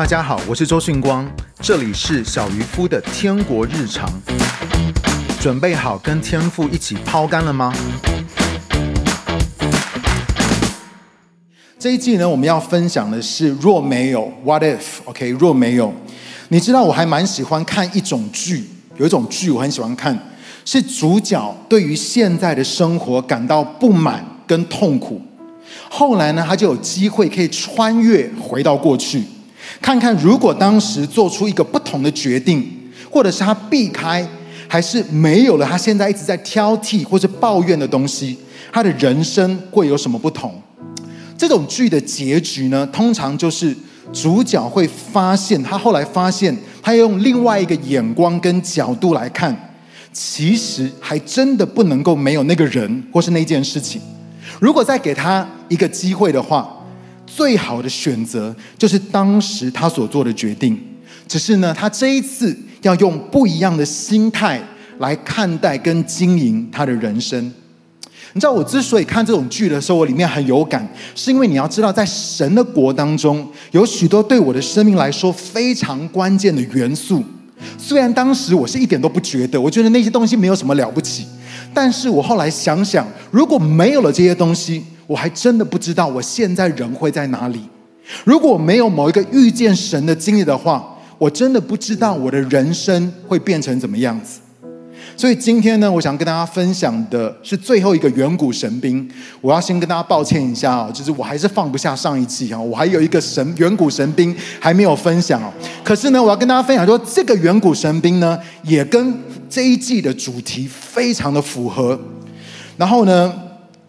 大家好，我是周迅光，这里是小渔夫的天国日常。准备好跟天父一起抛竿了吗？这一季呢，我们要分享的是若没有 What if？OK，若没有，你知道我还蛮喜欢看一种剧，有一种剧我很喜欢看，是主角对于现在的生活感到不满跟痛苦，后来呢，他就有机会可以穿越回到过去。看看，如果当时做出一个不同的决定，或者是他避开，还是没有了他现在一直在挑剔或者抱怨的东西，他的人生会有什么不同？这种剧的结局呢，通常就是主角会发现，他后来发现，他用另外一个眼光跟角度来看，其实还真的不能够没有那个人或是那件事情。如果再给他一个机会的话。最好的选择就是当时他所做的决定，只是呢，他这一次要用不一样的心态来看待跟经营他的人生。你知道，我之所以看这种剧的时候，我里面很有感，是因为你要知道，在神的国当中，有许多对我的生命来说非常关键的元素。虽然当时我是一点都不觉得，我觉得那些东西没有什么了不起，但是我后来想想，如果没有了这些东西，我还真的不知道我现在人会在哪里。如果没有某一个遇见神的经历的话，我真的不知道我的人生会变成怎么样子。所以今天呢，我想跟大家分享的是最后一个远古神兵。我要先跟大家抱歉一下啊，就是我还是放不下上一季啊，我还有一个神远古神兵还没有分享哦。可是呢，我要跟大家分享说，这个远古神兵呢，也跟这一季的主题非常的符合。然后呢，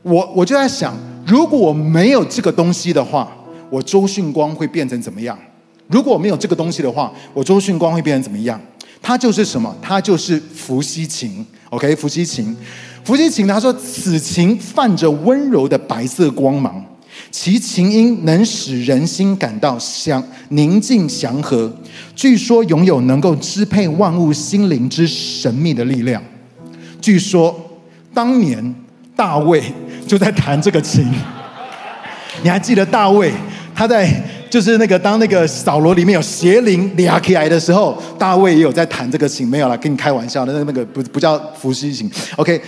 我我就在想。如果我没有这个东西的话，我周迅光会变成怎么样？如果我没有这个东西的话，我周迅光会变成怎么样？它就是什么？它就是伏羲琴。OK，伏羲琴，伏羲琴。他说：“此琴泛着温柔的白色光芒，其琴音能使人心感到祥宁静祥和。据说拥有能够支配万物心灵之神秘的力量。据说当年大卫。”就在弹这个琴，你还记得大卫他在就是那个当那个扫罗里面有邪灵抓起来的时候，大卫也有在弹这个琴，没有啦，跟你开玩笑的，那那个不不叫伏羲琴，OK？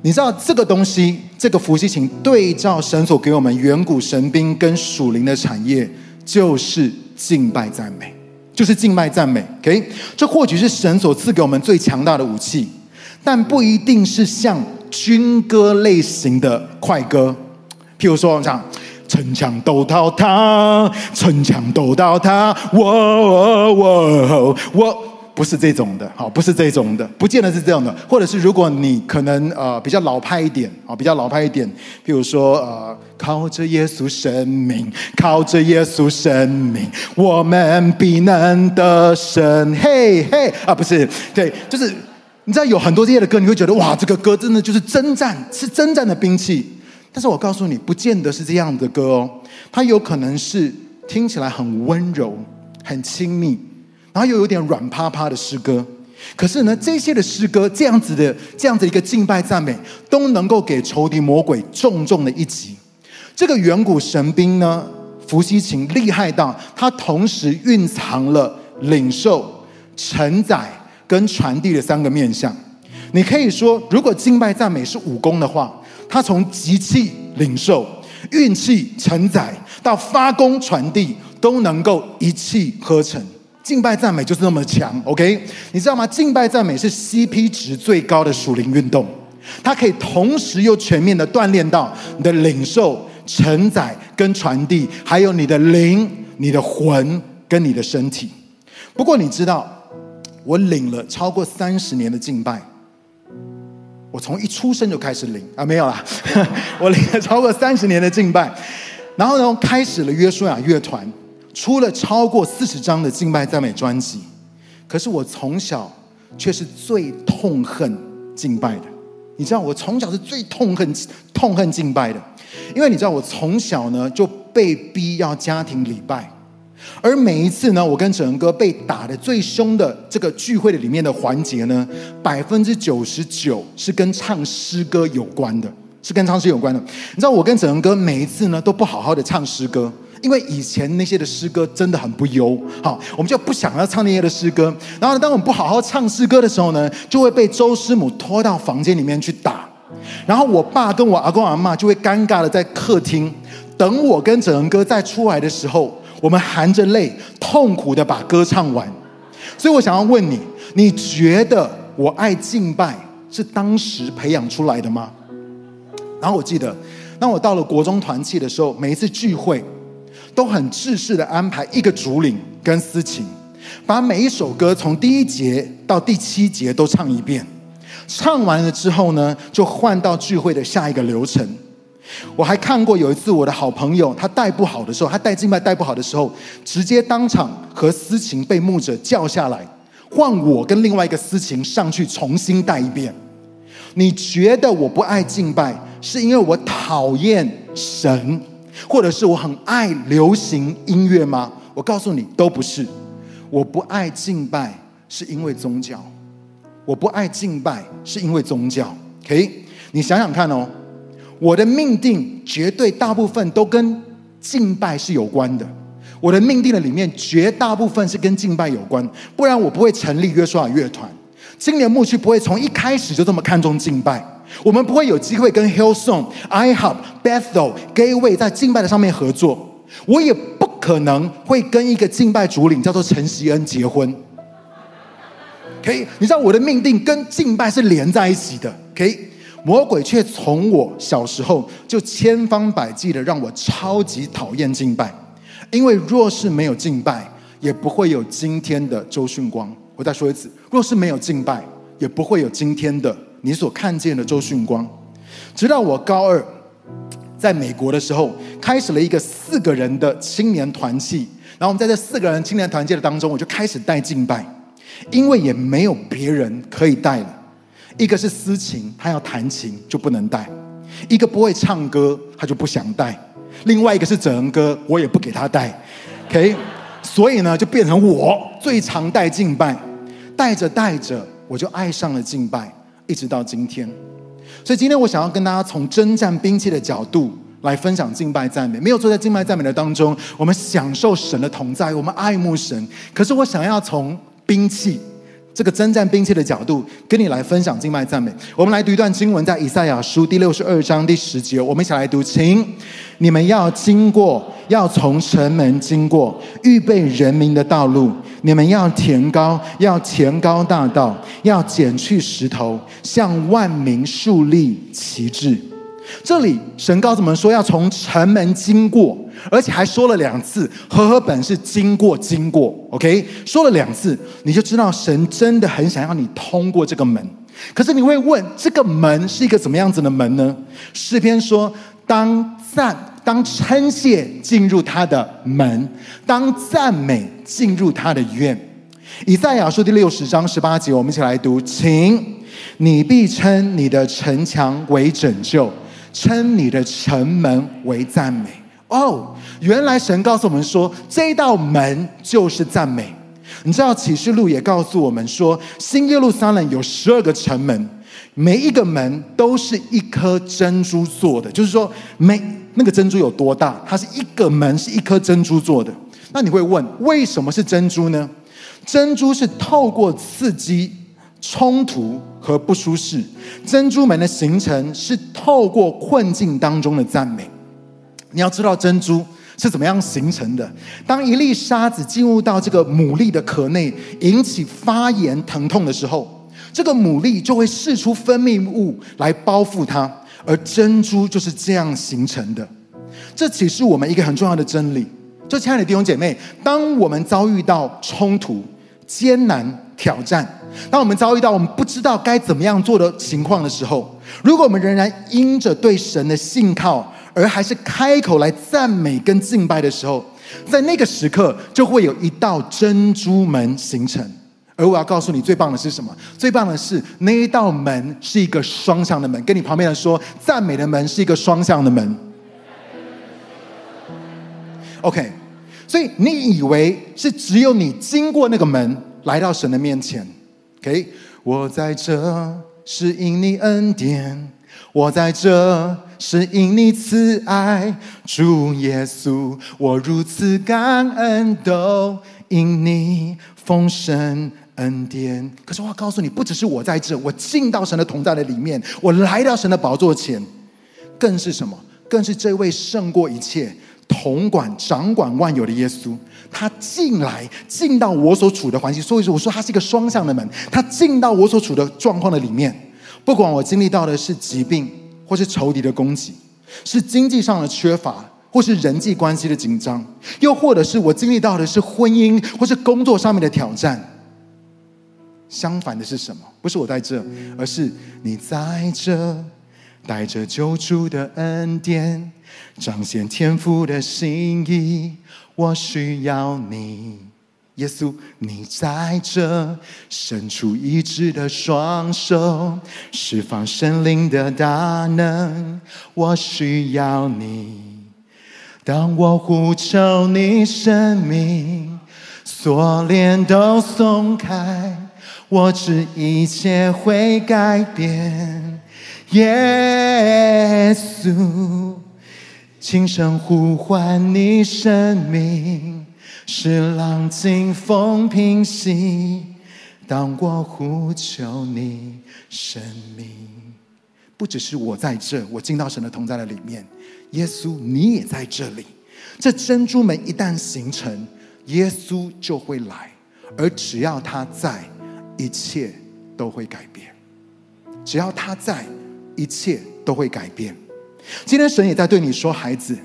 你知道这个东西，这个伏羲琴对照神所给我们远古神兵跟属灵的产业，就是敬拜赞美，就是敬拜赞美，OK？这或许是神所赐给我们最强大的武器，但不一定是像。军歌类型的快歌，譬如说我唱“城墙都倒塌，城墙都倒塌”，我我我我不是这种的，好，不是这种的，不见得是这样的。或者是如果你可能呃比较老派一点啊，比较老派一点，譬如说呃靠着耶稣生命，靠着耶稣生命，我们必能得胜，嘿嘿啊，不是，对，就是。你知道有很多这些的歌，你会觉得哇，这个歌真的就是征战，是征战的兵器。但是我告诉你，不见得是这样的歌哦。它有可能是听起来很温柔、很亲密，然后又有点软趴趴的诗歌。可是呢，这些的诗歌，这样子的、这样子一个敬拜赞美，都能够给仇敌魔鬼重重的一击。这个远古神兵呢，伏羲琴厉害到，它同时蕴藏了领受、承载。跟传递的三个面向，你可以说，如果敬拜赞美是武功的话，它从集气领受、运气承载到发功传递，都能够一气呵成。敬拜赞美就是那么强，OK？你知道吗？敬拜赞美是 CP 值最高的属灵运动，它可以同时又全面的锻炼到你的领受、承载跟传递，还有你的灵、你的魂跟你的身体。不过你知道。我领了超过三十年的敬拜，我从一出生就开始领。啊，没有啦，我领了超过三十年的敬拜，然后呢，开始了约书亚乐团，出了超过四十张的敬拜赞美专辑，可是我从小却是最痛恨敬拜的，你知道我从小是最痛恨痛恨敬拜的，因为你知道我从小呢就被逼要家庭礼拜。而每一次呢，我跟哲仁哥被打的最凶的这个聚会的里面的环节呢，百分之九十九是跟唱诗歌有关的，是跟唱诗有关的。你知道，我跟哲仁哥每一次呢都不好好的唱诗歌，因为以前那些的诗歌真的很不优，好，我们就不想要唱那些的诗歌。然后呢，当我们不好好唱诗歌的时候呢，就会被周师母拖到房间里面去打。然后我爸跟我阿公阿嬷就会尴尬的在客厅等我跟哲恩哥再出来的时候，我们含着泪痛苦的把歌唱完。所以我想要问你，你觉得我爱敬拜是当时培养出来的吗？然后我记得，当我到了国中团契的时候，每一次聚会都很制式的安排一个主领跟司琴，把每一首歌从第一节到第七节都唱一遍。唱完了之后呢，就换到聚会的下一个流程。我还看过有一次，我的好朋友他带不好的时候，他带敬拜带不好的时候，直接当场和司琴被牧者叫下来，换我跟另外一个司琴上去重新带一遍。你觉得我不爱敬拜，是因为我讨厌神，或者是我很爱流行音乐吗？我告诉你，都不是。我不爱敬拜，是因为宗教。我不爱敬拜，是因为宗教。OK，你想想看哦，我的命定绝对大部分都跟敬拜是有关的。我的命定的里面绝大部分是跟敬拜有关，不然我不会成立约书亚乐团。今年牧区不会从一开始就这么看重敬拜，我们不会有机会跟 Hillsong、iHub、Bethel、Gateway 在敬拜的上面合作。我也不可能会跟一个敬拜主领叫做陈锡恩结婚。可以，你知道我的命定跟敬拜是连在一起的。可以，魔鬼却从我小时候就千方百计的让我超级讨厌敬拜，因为若是没有敬拜，也不会有今天的周训光。我再说一次，若是没有敬拜，也不会有今天的你所看见的周训光。直到我高二在美国的时候，开始了一个四个人的青年团契，然后我们在这四个人青年团契的当中，我就开始带敬拜。因为也没有别人可以带了，一个是私琴，他要弹琴就不能带；一个不会唱歌，他就不想带；另外一个是哲人歌，我也不给他带。OK，所以呢，就变成我最常带敬拜，带着带着，我就爱上了敬拜，一直到今天。所以今天我想要跟大家从征战兵器的角度来分享敬拜赞美。没有坐在敬拜赞美的当中，我们享受神的同在，我们爱慕神。可是我想要从兵器，这个征战兵器的角度，跟你来分享敬拜赞美。我们来读一段经文，在以赛亚书第六十二章第十节，我们一起来读，请你们要经过，要从城门经过，预备人民的道路。你们要填高，要填高大道，要剪去石头，向万民树立旗帜。这里神告诉我们说，要从城门经过，而且还说了两次。和合本是经过，经过，OK，说了两次，你就知道神真的很想要你通过这个门。可是你会问，这个门是一个怎么样子的门呢？诗篇说，当赞，当称谢进入他的门，当赞美进入他的院。以赛亚书第六十章十八节，我们一起来读，请你必称你的城墙为拯救。称你的城门为赞美哦，原来神告诉我们说，这道门就是赞美。你知道启示录也告诉我们说，新耶路撒冷有十二个城门，每一个门都是一颗珍珠做的。就是说，每那个珍珠有多大，它是一个门是一颗珍珠做的。那你会问，为什么是珍珠呢？珍珠是透过刺激。冲突和不舒适，珍珠门的形成是透过困境当中的赞美。你要知道珍珠是怎么样形成的。当一粒沙子进入到这个牡蛎的壳内，引起发炎疼痛的时候，这个牡蛎就会释出分泌物来包覆它，而珍珠就是这样形成的。这启示我们一个很重要的真理：就亲爱的弟兄姐妹，当我们遭遇到冲突、艰难、挑战，当我们遭遇到我们不知道该怎么样做的情况的时候，如果我们仍然因着对神的信靠，而还是开口来赞美跟敬拜的时候，在那个时刻就会有一道珍珠门形成。而我要告诉你，最棒的是什么？最棒的是那一道门是一个双向的门。跟你旁边人说，赞美的门是一个双向的门。OK，所以你以为是只有你经过那个门来到神的面前？OK，我在这是因你恩典，我在这是因你慈爱，主耶稣，我如此感恩，都因你丰盛恩典。可是我告诉你，不只是我在这，我进到神的同在的里面，我来到神的宝座前，更是什么？更是这位胜过一切、统管掌管万有的耶稣。他进来，进到我所处的环境，所以说我说他是一个双向的门。他进到我所处的状况的里面。不管我经历到的是疾病，或是仇敌的攻击，是经济上的缺乏，或是人际关系的紧张，又或者是我经历到的是婚姻或是工作上面的挑战。相反的是什么？不是我在这，而是你在这，带着救主的恩典，彰显天赋的心意。我需要你。耶稣，你在这，伸出医治的双手，释放神灵的大能。我需要你。当我呼求你生命，锁链都松开，我知一切会改变。耶稣，轻声呼唤你生命。是浪静风平息，当我呼求你生命，不只是我在这，我进到神的同在的里面。耶稣，你也在这里。这珍珠门一旦形成，耶稣就会来，而只要他在，一切都会改变。只要他在，一切都会改变。今天神也在对你说，孩子。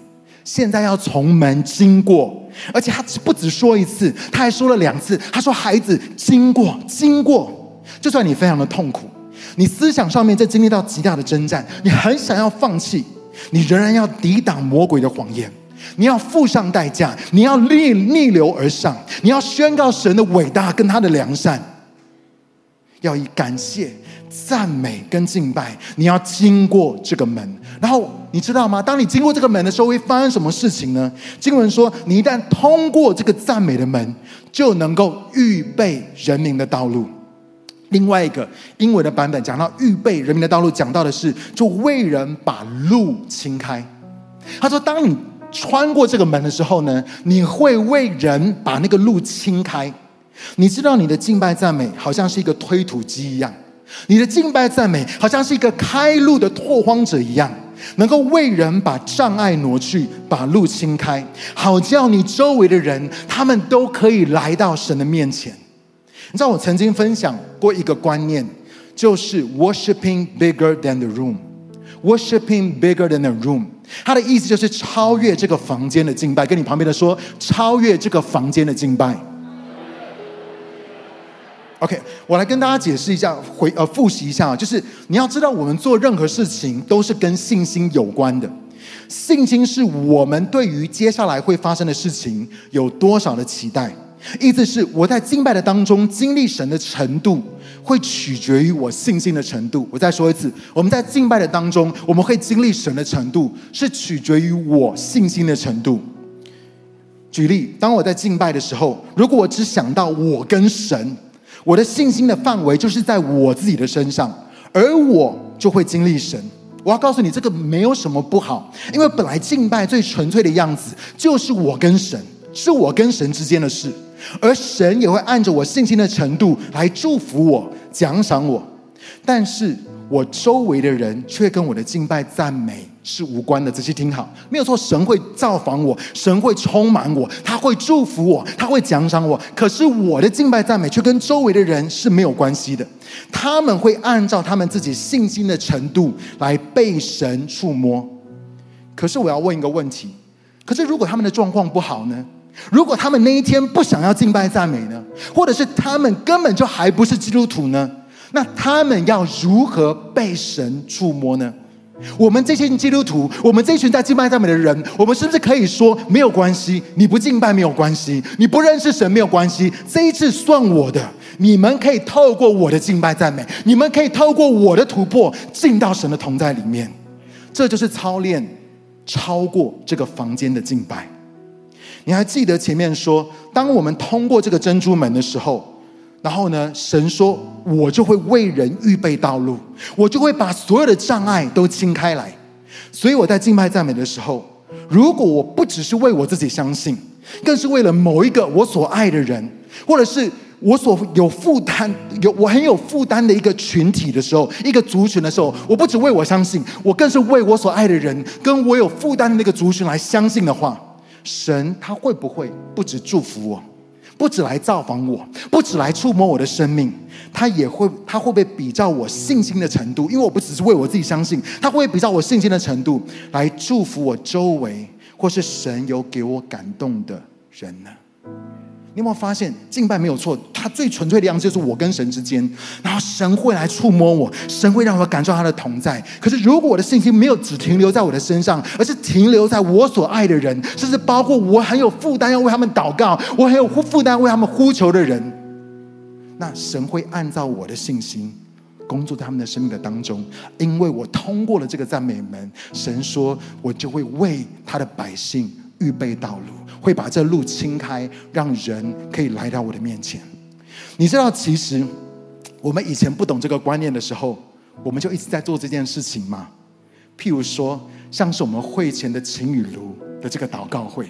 现在要从门经过，而且他不止说一次，他还说了两次。他说：“孩子，经过，经过，就算你非常的痛苦，你思想上面在经历到极大的征战，你很想要放弃，你仍然要抵挡魔鬼的谎言，你要付上代价，你要逆逆流而上，你要宣告神的伟大跟他的良善，要以感谢。”赞美跟敬拜，你要经过这个门，然后你知道吗？当你经过这个门的时候，会发生什么事情呢？经文说，你一旦通过这个赞美的门，就能够预备人民的道路。另外一个英文的版本讲到预备人民的道路，讲到的是就为人把路清开。他说，当你穿过这个门的时候呢，你会为人把那个路清开。你知道，你的敬拜赞美好像是一个推土机一样。你的敬拜赞美，好像是一个开路的拓荒者一样，能够为人把障碍挪去，把路清开，好叫你周围的人，他们都可以来到神的面前。你知道，我曾经分享过一个观念，就是 worshiping bigger than the room，worshiping bigger than the room，它的意思就是超越这个房间的敬拜。跟你旁边的说，超越这个房间的敬拜。OK，我来跟大家解释一下，回呃复习一下，就是你要知道，我们做任何事情都是跟信心有关的。信心是我们对于接下来会发生的事情有多少的期待。意思是我在敬拜的当中经历神的程度，会取决于我信心的程度。我再说一次，我们在敬拜的当中，我们会经历神的程度，是取决于我信心的程度。举例，当我在敬拜的时候，如果我只想到我跟神。我的信心的范围就是在我自己的身上，而我就会经历神。我要告诉你，这个没有什么不好，因为本来敬拜最纯粹的样子就是我跟神，是我跟神之间的事，而神也会按着我信心的程度来祝福我、奖赏我。但是我周围的人却跟我的敬拜赞美是无关的，仔细听好，没有错。神会造访我，神会充满我，他会祝福我，他会奖赏我。可是我的敬拜赞美却跟周围的人是没有关系的，他们会按照他们自己信心的程度来被神触摸。可是我要问一个问题：可是如果他们的状况不好呢？如果他们那一天不想要敬拜赞美呢？或者是他们根本就还不是基督徒呢？那他们要如何被神触摸呢？我们这些基督徒，我们这群在敬拜赞美的人，我们是不是可以说没有关系？你不敬拜没有关系，你不认识神没有关系。这一次算我的，你们可以透过我的敬拜赞美，你们可以透过我的突破进到神的同在里面。这就是操练超过这个房间的敬拜。你还记得前面说，当我们通过这个珍珠门的时候，然后呢，神说，我就会为人预备道路，我就会把所有的障碍都清开来。所以我在敬拜赞美的时候，如果我不只是为我自己相信，更是为了某一个我所爱的人，或者是我所有负担、有我很有负担的一个群体的时候，一个族群的时候，我不只为我相信，我更是为我所爱的人，跟我有负担的那个族群来相信的话，神他会不会不止祝福我？不止来造访我，不止来触摸我的生命，他也会，他会不会比较我信心的程度？因为我不只是为我自己相信，他会比较我信心的程度来祝福我周围，或是神有给我感动的人呢？你有没有发现，敬拜没有错，它最纯粹的样子就是我跟神之间，然后神会来触摸我，神会让我感受他的同在。可是，如果我的信心没有只停留在我的身上，而是停留在我所爱的人，甚至包括我很有负担要为他们祷告，我很有负担为他们呼求的人，那神会按照我的信心工作在他们的生命的当中，因为我通过了这个赞美门，神说我就会为他的百姓预备道路。会把这路清开，让人可以来到我的面前。你知道，其实我们以前不懂这个观念的时候，我们就一直在做这件事情吗？譬如说，像是我们会前的晴雨炉的这个祷告会，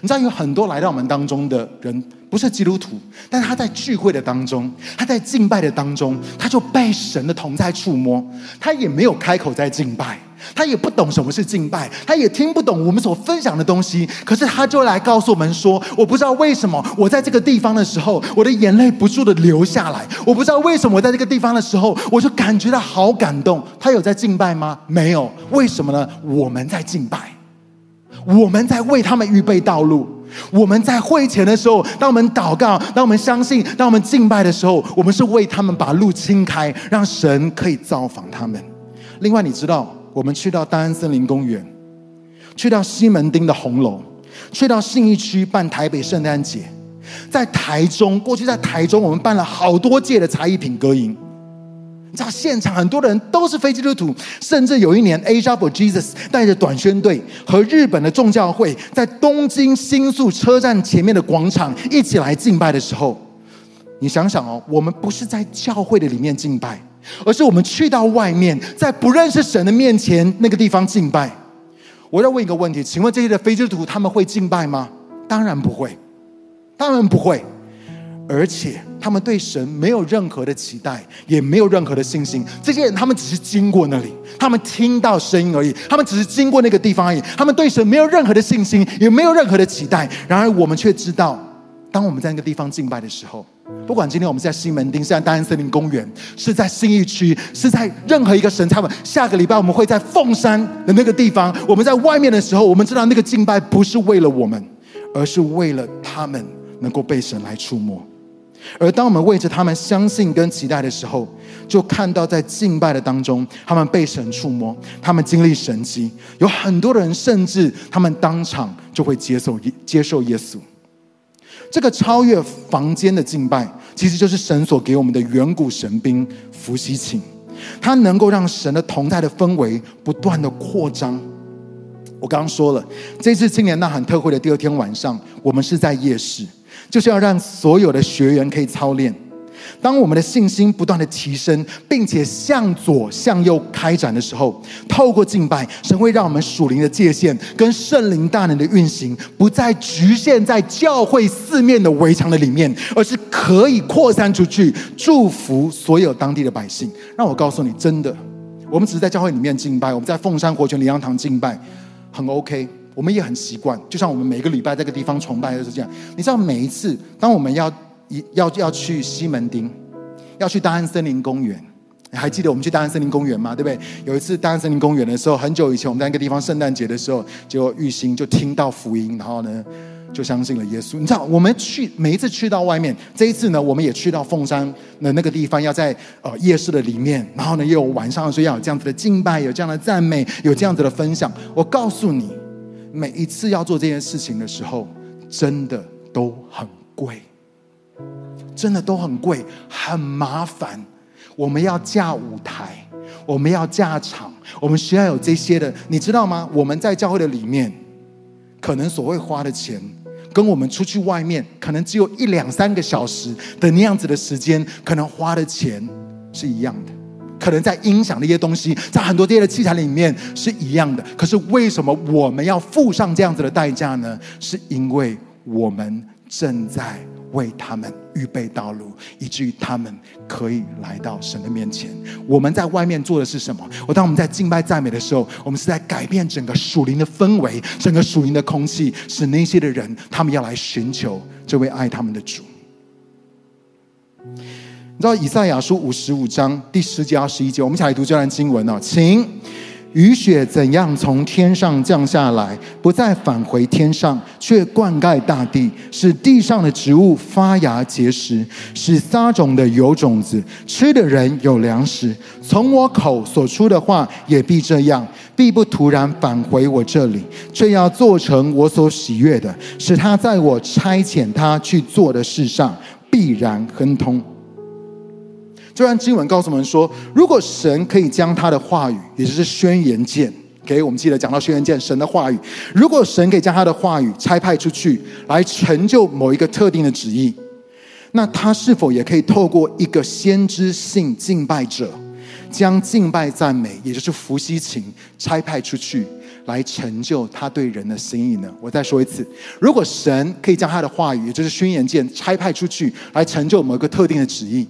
你知道有很多来到我们当中的人不是基督徒，但他在聚会的当中，他在敬拜的当中，他就被神的同在触摸，他也没有开口在敬拜。他也不懂什么是敬拜，他也听不懂我们所分享的东西。可是他就来告诉我们说：“我不知道为什么我在这个地方的时候，我的眼泪不住的流下来。我不知道为什么我在这个地方的时候，我就感觉到好感动。”他有在敬拜吗？没有。为什么呢？我们在敬拜，我们在为他们预备道路。我们在会前的时候，当我们祷告，当我们相信，当我们敬拜的时候，我们是为他们把路清开，让神可以造访他们。另外，你知道。我们去到大安森林公园，去到西门町的红楼，去到信义区办台北圣诞节，在台中，过去在台中我们办了好多届的才艺品歌营。你知道现场很多的人都是非基督徒，甚至有一年 Asia for Jesus 带着短宣队和日本的众教会，在东京新宿车站前面的广场一起来敬拜的时候，你想想哦，我们不是在教会的里面敬拜。而是我们去到外面，在不认识神的面前那个地方敬拜。我要问一个问题，请问这些的非基督徒他们会敬拜吗？当然不会，当然不会。而且他们对神没有任何的期待，也没有任何的信心。这些人他们只是经过那里，他们听到声音而已，他们只是经过那个地方而已。他们对神没有任何的信心，也没有任何的期待。然而我们却知道，当我们在那个地方敬拜的时候。不管今天我们在西门町，是在大安森林公园，是在新义区，是在任何一个神差，下个礼拜我们会在凤山的那个地方。我们在外面的时候，我们知道那个敬拜不是为了我们，而是为了他们能够被神来触摸。而当我们为着他们相信跟期待的时候，就看到在敬拜的当中，他们被神触摸，他们经历神迹，有很多人甚至他们当场就会接受接受耶稣。这个超越房间的敬拜，其实就是神所给我们的远古神兵伏羲琴，它能够让神的同在的氛围不断的扩张。我刚刚说了，这次青年呐喊特会的第二天晚上，我们是在夜市，就是要让所有的学员可以操练。当我们的信心不断的提升，并且向左向右开展的时候，透过敬拜，神会让我们属灵的界限跟圣灵大能的运行，不再局限在教会四面的围墙的里面，而是可以扩散出去，祝福所有当地的百姓。让我告诉你，真的，我们只是在教会里面敬拜，我们在凤山活泉灵粮堂敬拜，很 OK，我们也很习惯。就像我们每个礼拜这个地方崇拜就是这样。你知道，每一次当我们要要要去西门町，要去大安森林公园，还记得我们去大安森林公园吗？对不对？有一次大安森林公园的时候，很久以前我们在那个地方圣诞节的时候，就玉兴就听到福音，然后呢就相信了耶稣。你知道，我们去每一次去到外面，这一次呢，我们也去到凤山的那个地方，要在呃夜市的里面，然后呢又有晚上，所以要有这样子的敬拜，有这样的赞美，有这样子的分享。我告诉你，每一次要做这件事情的时候，真的都很贵。真的都很贵，很麻烦。我们要架舞台，我们要架场，我们需要有这些的，你知道吗？我们在教会的里面，可能所谓花的钱，跟我们出去外面可能只有一两三个小时的那样子的时间，可能花的钱是一样的，可能在音响的一些东西，在很多这些的器材里面是一样的。可是为什么我们要付上这样子的代价呢？是因为我们正在。为他们预备道路，以至于他们可以来到神的面前。我们在外面做的是什么？我当我们在敬拜赞美的时候，我们是在改变整个属灵的氛围，整个属灵的空气，使那些的人他们要来寻求这位爱他们的主。你知道以赛亚书五十五章第十节到十一节，我们一起来读这段经文哦，请。雨雪怎样从天上降下来，不再返回天上，却灌溉大地，使地上的植物发芽结实，使撒种的有种子，吃的人有粮食。从我口所出的话也必这样，必不突然返回我这里，却要做成我所喜悦的，使他在我差遣他去做的事上必然亨通。这段经文告诉我们说，如果神可以将他的话语，也就是宣言剑，给我们记得讲到宣言剑，神的话语，如果神可以将他的话语差派出去，来成就某一个特定的旨意，那他是否也可以透过一个先知性敬拜者，将敬拜赞美，也就是伏羲琴差派出去，来成就他对人的心意呢？我再说一次，如果神可以将他的话语，也就是宣言剑差派出去，来成就某一个特定的旨意。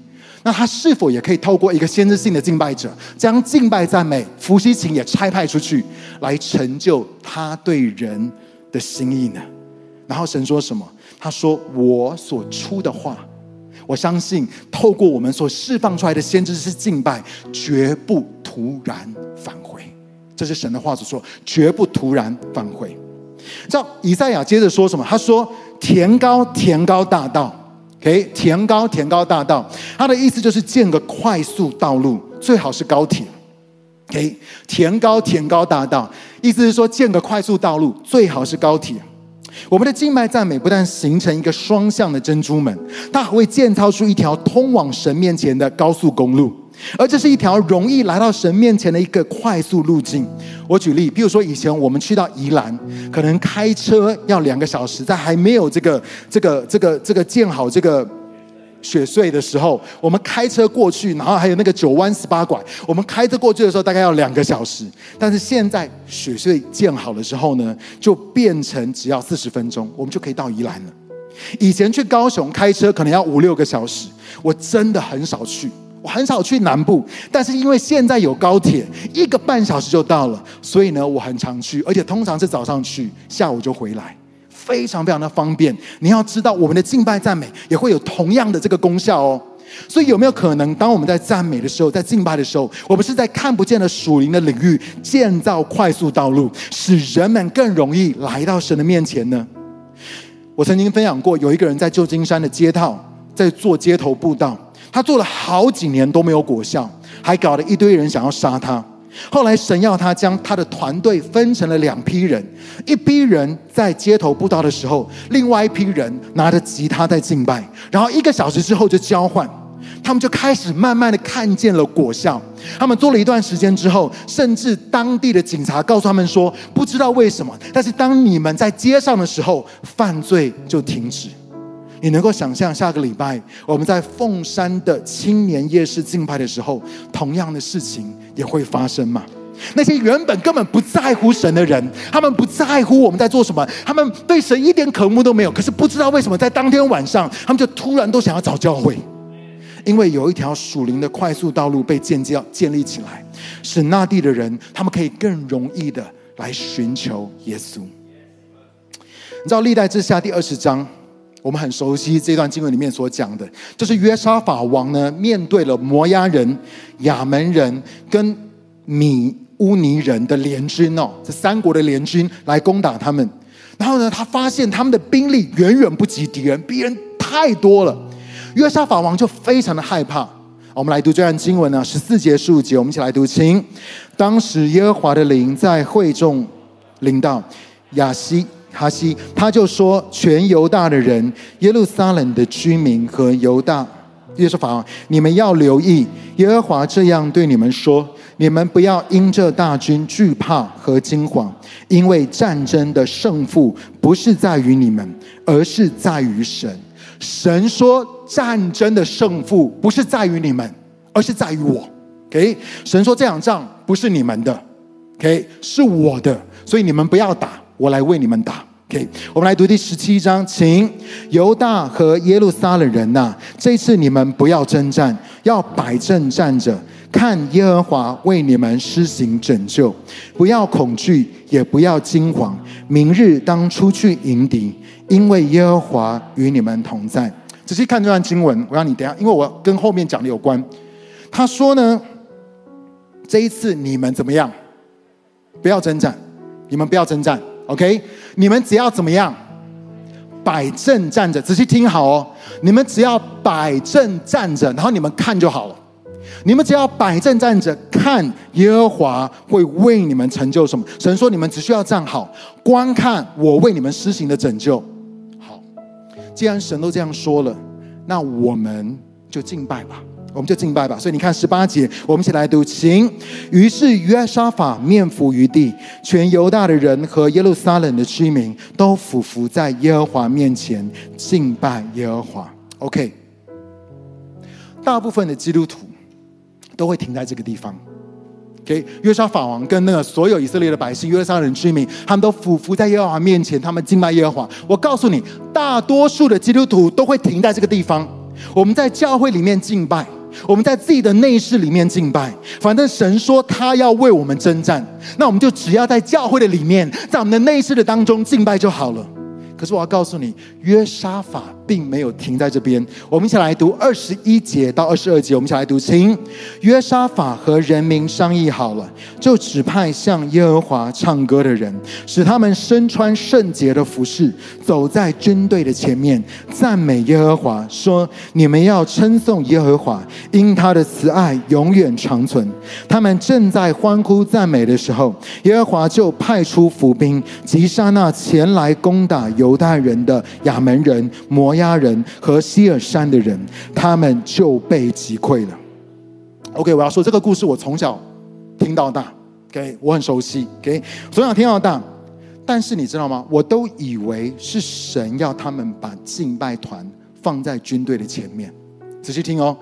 那他是否也可以透过一个先知性的敬拜者，将敬拜赞美、伏羲琴也差派出去，来成就他对人的心意呢？然后神说什么？他说：“我所出的话，我相信透过我们所释放出来的先知性敬拜，绝不突然返回。”这是神的话所说，绝不突然返回。知道以赛亚接着说什么？他说：“田高，田高大道。”诶，田高，田高大道，它的意思就是建个快速道路，最好是高铁。诶，田高，田高大道，意思是说建个快速道路，最好是高铁。我们的静脉赞美不但形成一个双向的珍珠门，它还会建造出一条通往神面前的高速公路。而这是一条容易来到神面前的一个快速路径。我举例，比如说以前我们去到宜兰，可能开车要两个小时，在还没有这个、这个、这个、这个建好这个雪隧的时候，我们开车过去，然后还有那个九弯十八拐，我们开车过去的时候大概要两个小时。但是现在雪隧建好了之后呢，就变成只要四十分钟，我们就可以到宜兰了。以前去高雄开车可能要五六个小时，我真的很少去。我很少去南部，但是因为现在有高铁，一个半小时就到了，所以呢，我很常去，而且通常是早上去，下午就回来，非常非常的方便。你要知道，我们的敬拜赞美也会有同样的这个功效哦。所以有没有可能，当我们在赞美的时候，在敬拜的时候，我们是在看不见的属灵的领域建造快速道路，使人们更容易来到神的面前呢？我曾经分享过，有一个人在旧金山的街道，在做街头布道。他做了好几年都没有果效，还搞了一堆人想要杀他。后来神要他将他的团队分成了两批人，一批人在街头布道的时候，另外一批人拿着吉他在敬拜。然后一个小时之后就交换，他们就开始慢慢的看见了果效。他们做了一段时间之后，甚至当地的警察告诉他们说，不知道为什么，但是当你们在街上的时候，犯罪就停止。你能够想象下个礼拜我们在凤山的青年夜市敬拜的时候，同样的事情也会发生吗？那些原本根本不在乎神的人，他们不在乎我们在做什么，他们对神一点渴慕都没有。可是不知道为什么，在当天晚上，他们就突然都想要找教会，因为有一条属灵的快速道路被建造建立起来，使那地的人他们可以更容易的来寻求耶稣。你知道历代志下第二十章。我们很熟悉这段经文里面所讲的，就是约沙法王呢，面对了摩押人、亚门人跟米乌尼人的联军哦，这三国的联军来攻打他们。然后呢，他发现他们的兵力远远不及敌人，敌人太多了。约沙法王就非常的害怕。我们来读这段经文呢，十四节、十五节，我们一起来读。请，当时耶和华的灵在会众领到亚西。哈西，他就说：“全犹大的人，耶路撒冷的居民和犹大约沙法，你们要留意，耶和华这样对你们说：你们不要因这大军惧怕和惊惶，因为战争的胜负不是在于你们，而是在于神。神说，战争的胜负不是在于你们，而是在于我。OK，神说这场仗不是你们的，OK，是我的，所以你们不要打，我来为你们打。OK，我们来读第十七章，请犹大和耶路撒冷人呐，这次你们不要征战，要摆正站着。看耶和华为你们施行拯救，不要恐惧，也不要惊惶。明日当出去迎敌，因为耶和华与你们同在。仔细看这段经文，我让你等下，因为我跟后面讲的有关。他说呢，这一次你们怎么样？不要征战，你们不要征战，OK？你们只要怎么样？摆正站着。仔细听好哦，你们只要摆正站着，然后你们看就好了。你们只要摆正站着，看耶和华会为你们成就什么。神说：“你们只需要站好，观看我为你们施行的拯救。”好，既然神都这样说了，那我们就敬拜吧，我们就敬拜吧。所以你看十八节，我们一起来读：行。于是约沙法面伏于地，全犹大的人和耶路撒冷的居民都俯伏在耶和华面前敬拜耶和华。OK，大部分的基督徒。都会停在这个地方。OK，约沙法王跟那个所有以色列的百姓、约沙人居民，他们都俯伏在耶和华面前，他们敬拜耶和华。我告诉你，大多数的基督徒都会停在这个地方。我们在教会里面敬拜，我们在自己的内室里面敬拜。反正神说他要为我们征战，那我们就只要在教会的里面，在我们的内室的当中敬拜就好了。可是我要告诉你，约沙法并没有停在这边。我们一起来读二十一节到二十二节。我们一起来读，请约沙法和人民商议好了，就指派向耶和华唱歌的人，使他们身穿圣洁的服饰，走在军队的前面，赞美耶和华，说：“你们要称颂耶和华，因他的慈爱永远长存。”他们正在欢呼赞美的时候，耶和华就派出伏兵，击杀那前来攻打犹。太人的亚门人、摩押人和西尔山的人，他们就被击溃了。OK，我要说这个故事，我从小听到大，OK，我很熟悉，OK，从小听到大。但是你知道吗？我都以为是神要他们把敬拜团放在军队的前面。仔细听哦，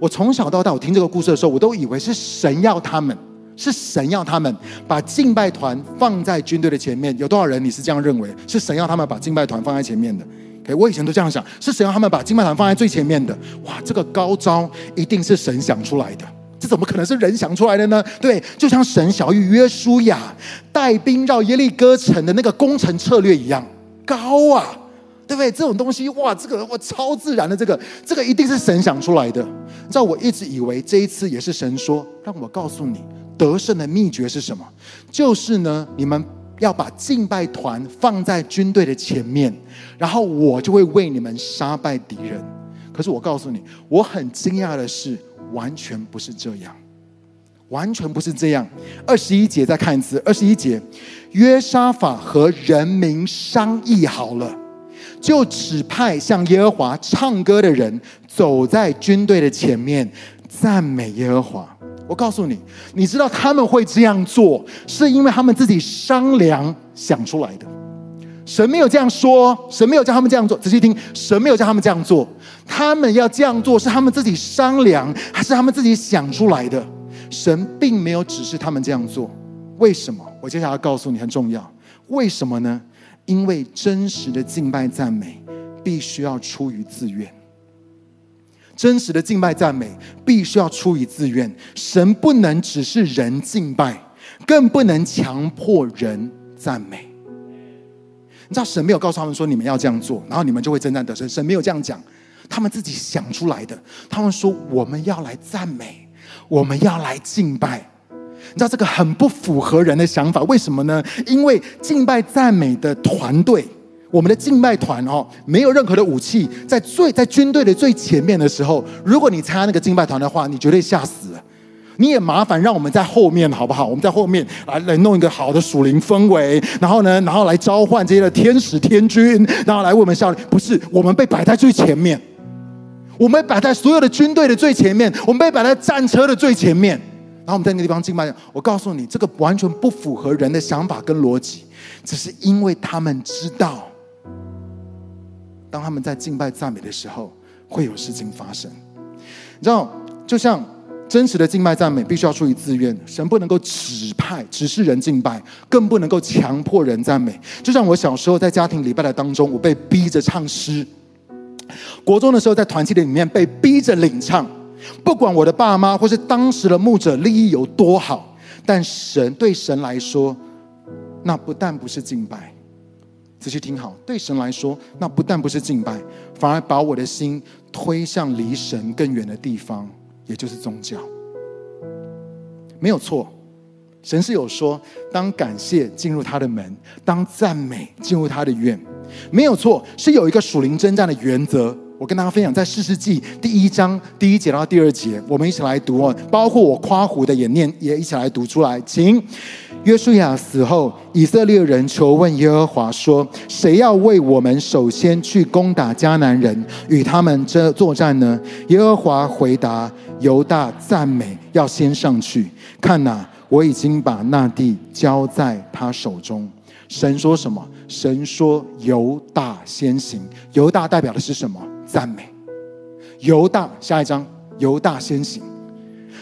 我从小到大，我听这个故事的时候，我都以为是神要他们。是神要他们把敬拜团放在军队的前面，有多少人你是这样认为？是神要他们把敬拜团放在前面的？OK，我以前都这样想，是神让他们把敬拜团放在最前面的。哇，这个高招一定是神想出来的，这怎么可能是人想出来的呢？对，就像神晓玉约书亚带兵绕耶利哥城的那个攻城策略一样高啊，对不对？这种东西哇，这个我超自然的，这个这个一定是神想出来的。你知道我一直以为这一次也是神说，让我告诉你。得胜的秘诀是什么？就是呢，你们要把敬拜团放在军队的前面，然后我就会为你们杀败敌人。可是我告诉你，我很惊讶的是，完全不是这样，完全不是这样。二十一节再看一次，二十一节，约沙法和人民商议好了，就指派向耶和华唱歌的人走在军队的前面，赞美耶和华。我告诉你，你知道他们会这样做，是因为他们自己商量想出来的。神没有这样说，神没有叫他们这样做。仔细听，神没有叫他们这样做。他们要这样做，是他们自己商量，还是他们自己想出来的？神并没有指示他们这样做。为什么？我接下来要告诉你，很重要。为什么呢？因为真实的敬拜赞美，必须要出于自愿。真实的敬拜赞美必须要出于自愿，神不能只是人敬拜，更不能强迫人赞美。你知道神没有告诉他们说，你们要这样做，然后你们就会征战得胜。神没有这样讲，他们自己想出来的。他们说，我们要来赞美，我们要来敬拜。你知道这个很不符合人的想法，为什么呢？因为敬拜赞美的团队。我们的敬拜团哦，没有任何的武器，在最在军队的最前面的时候，如果你参加那个敬拜团的话，你绝对吓死了。你也麻烦让我们在后面好不好？我们在后面来来弄一个好的属灵氛围，然后呢，然后来召唤这些的天使天军，然后来为我们效力。不是，我们被摆在最前面，我们摆在所有的军队的最前面，我们被摆在战车的最前面。然后我们在那个地方敬拜，我告诉你，这个完全不符合人的想法跟逻辑，只是因为他们知道，当他们在敬拜赞美的时候，会有事情发生。你知道，就像真实的敬拜赞美，必须要出于自愿，神不能够指派、指示人敬拜，更不能够强迫人赞美。就像我小时候在家庭礼拜的当中，我被逼着唱诗；国中的时候在团契的里面被逼着领唱。不管我的爸妈或是当时的牧者利益有多好，但神对神来说，那不但不是敬拜。仔细听好，对神来说，那不但不是敬拜，反而把我的心推向离神更远的地方，也就是宗教。没有错，神是有说，当感谢进入他的门，当赞美进入他的院，没有错，是有一个属灵征战的原则。我跟大家分享，在士师记第一章第一节到第二节，我们一起来读哦。包括我夸胡的也念，也一起来读出来。请，约书亚死后，以色列人求问耶和华说：“谁要为我们首先去攻打迦南人，与他们这作战呢？”耶和华回答：“犹大赞美要先上去，看哪，我已经把那地交在他手中。”神说什么？神说犹大先行。犹大代表的是什么？赞美，犹大，下一章，犹大先行。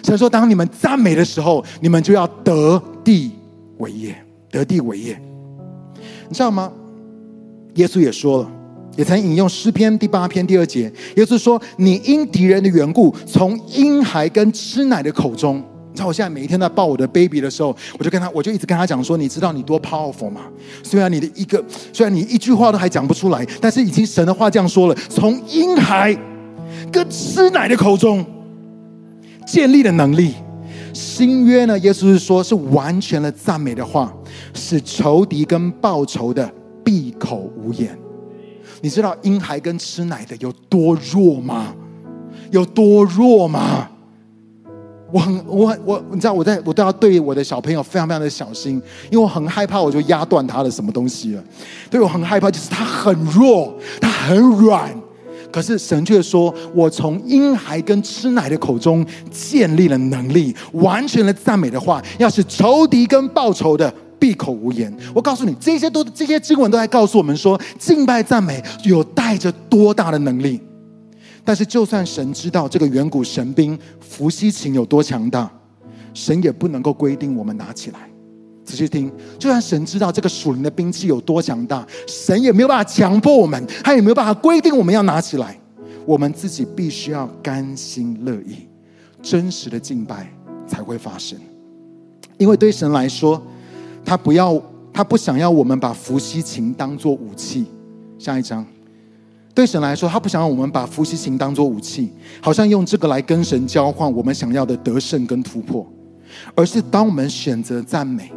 神说：“当你们赞美的时候，你们就要得地为业，得地为业。你知道吗？耶稣也说了，也曾引用诗篇第八篇第二节。耶稣说：‘你因敌人的缘故，从婴孩跟吃奶的口中。’你知道我现在每一天在抱我的 baby 的时候，我就跟他，我就一直跟他讲说：‘你知道你多 powerful 吗？虽然你的一个，虽然你一句话都还讲不出来，但是已经神的话这样说了：从婴孩跟吃奶的口中建立的能力。新约呢，耶稣是说是完全的赞美的话，使仇敌跟报仇的闭口无言。你知道婴孩跟吃奶的有多弱吗？有多弱吗？我很我很我，你知道我在我都要对我的小朋友非常非常的小心，因为我很害怕我就压断他的什么东西了。对我很害怕，就是他很弱，他很软，可是神却说，我从婴孩跟吃奶的口中建立了能力，完全的赞美的话，要使仇敌跟报仇的闭口无言。我告诉你，这些都这些经文都在告诉我们说，敬拜赞美有带着多大的能力。但是，就算神知道这个远古神兵伏羲琴有多强大，神也不能够规定我们拿起来。仔细听，就算神知道这个属灵的兵器有多强大，神也没有办法强迫我们，他也没有办法规定我们要拿起来。我们自己必须要甘心乐意，真实的敬拜才会发生。因为对神来说，他不要，他不想要我们把伏羲琴当作武器。下一章。对神来说，他不想让我们把伏羲琴当作武器，好像用这个来跟神交换我们想要的得胜跟突破，而是当我们选择赞美，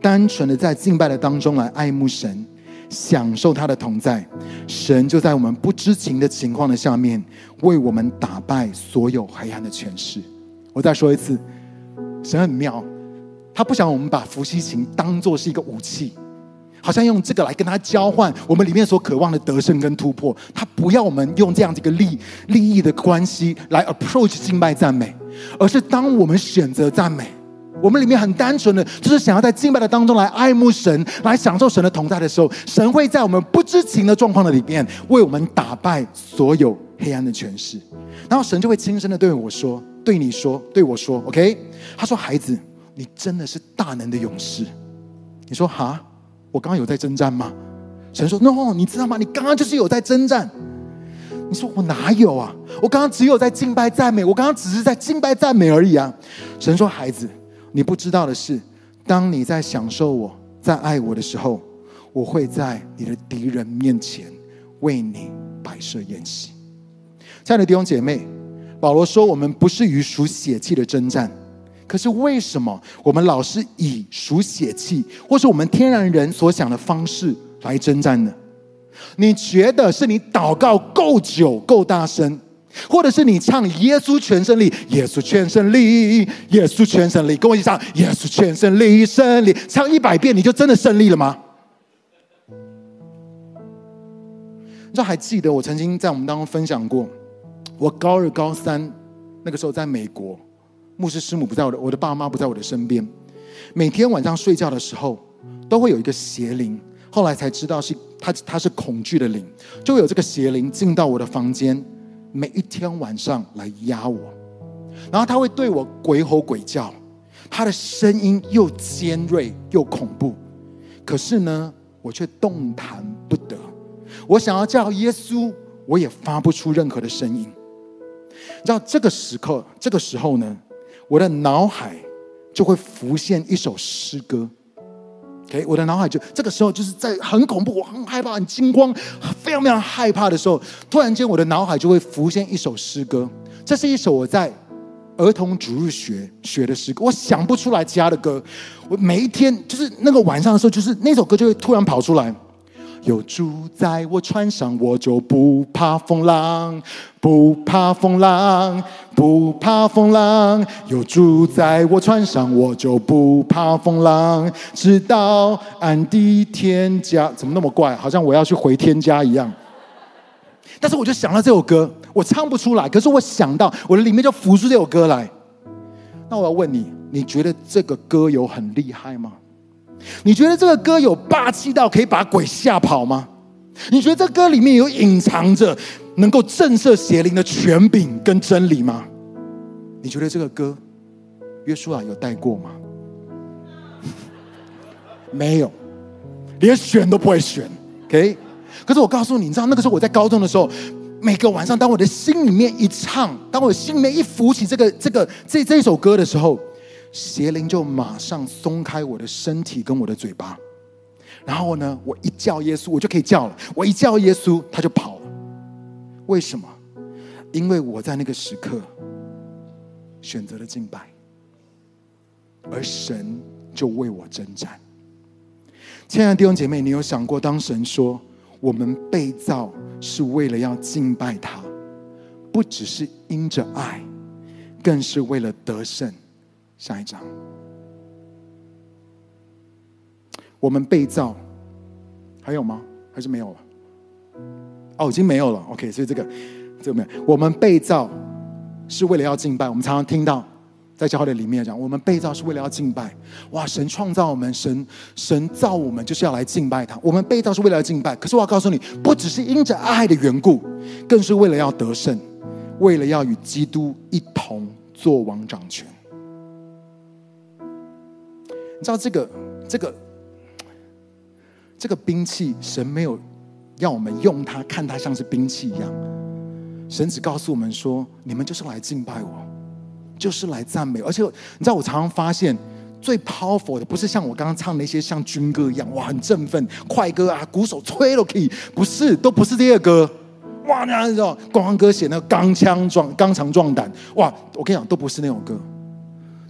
单纯的在敬拜的当中来爱慕神，享受他的同在，神就在我们不知情的情况的下面，为我们打败所有黑暗的权势。我再说一次，神很妙，他不想我们把伏羲琴当作是一个武器。好像用这个来跟他交换我们里面所渴望的得胜跟突破，他不要我们用这样子一个利利益的关系来 approach 敬拜赞美，而是当我们选择赞美，我们里面很单纯的，就是想要在敬拜的当中来爱慕神，来享受神的同在的时候，神会在我们不知情的状况的里面为我们打败所有黑暗的权势，然后神就会轻声的对我说，对你说，对我说，OK？他说：“孩子，你真的是大能的勇士。”你说：“哈？”我刚刚有在征战吗？神说：“No，你知道吗？你刚刚就是有在征战。”你说：“我哪有啊？我刚刚只有在敬拜赞美，我刚刚只是在敬拜赞美而已啊。”神说：“孩子，你不知道的是，当你在享受我在爱我的时候，我会在你的敌人面前为你摆设宴席。”亲爱的弟兄姐妹，保罗说：“我们不是与属血气的征战。”可是为什么我们老是以属血气，或是我们天然人所想的方式来征战呢？你觉得是你祷告够久、够大声，或者是你唱耶稣全胜利、耶稣全胜利、耶稣全胜利，跟我一起唱耶稣全胜利、胜利，唱一百遍你就真的胜利了吗？你知道还记得我曾经在我们当中分享过，我高二、高三那个时候在美国。牧师师母不在我的，我的爸妈不在我的身边。每天晚上睡觉的时候，都会有一个邪灵。后来才知道是他，他是恐惧的灵，就有这个邪灵进到我的房间，每一天晚上来压我，然后他会对我鬼吼鬼叫，他的声音又尖锐又恐怖，可是呢，我却动弹不得。我想要叫耶稣，我也发不出任何的声音。你知道这个时刻，这个时候呢，我的脑海就会浮现一首诗歌。OK，我的脑海就这个时候就是在很恐怖，我很害怕、很惊慌、非常非常害怕的时候，突然间我的脑海就会浮现一首诗歌。这是一首我在儿童主日学学的诗歌，我想不出来其他的歌。我每一天就是那个晚上的时候，就是那首歌就会突然跑出来。有主在我船上，我就不怕风浪，不怕风浪，不怕风浪。有主在我船上，我就不怕风浪，直到岸的天家。怎么那么怪？好像我要去回天家一样。但是我就想到这首歌，我唱不出来，可是我想到我的里面就浮出这首歌来。那我要问你，你觉得这个歌有很厉害吗？你觉得这个歌有霸气到可以把鬼吓跑吗？你觉得这歌里面有隐藏着能够震慑邪灵的权柄跟真理吗？你觉得这个歌，约书亚有带过吗？没有，连选都不会选。OK，可是我告诉你，你知道那个时候我在高中的时候，每个晚上当我的心里面一唱，当我的心里面一浮起这个这个这这首歌的时候。邪灵就马上松开我的身体跟我的嘴巴，然后呢，我一叫耶稣，我就可以叫了。我一叫耶稣，他就跑了。为什么？因为我在那个时刻选择了敬拜，而神就为我征战。亲爱的弟兄姐妹，你有想过，当神说我们被造是为了要敬拜他，不只是因着爱，更是为了得胜。下一章，我们被造，还有吗？还是没有了？哦，已经没有了。OK，所以这个这个没有。我们被造是为了要敬拜。我们常常听到在教会的里面讲，我们被造是为了要敬拜。哇，神创造我们，神神造我们就是要来敬拜他。我们被造是为了要敬拜。可是我要告诉你，不只是因着爱的缘故，更是为了要得胜，为了要与基督一同作王掌权。你知道这个这个这个兵器，神没有要我们用它，看它像是兵器一样。神只告诉我们说：“你们就是来敬拜我，就是来赞美。”而且你知道，我常常发现最 powerful 的，不是像我刚刚唱那些像军歌一样，哇，很振奋，快歌啊，鼓手吹都可以，不是，都不是这些歌。哇，那种国王歌写那个刚强壮、刚肠壮胆，哇，我跟你讲，都不是那种歌。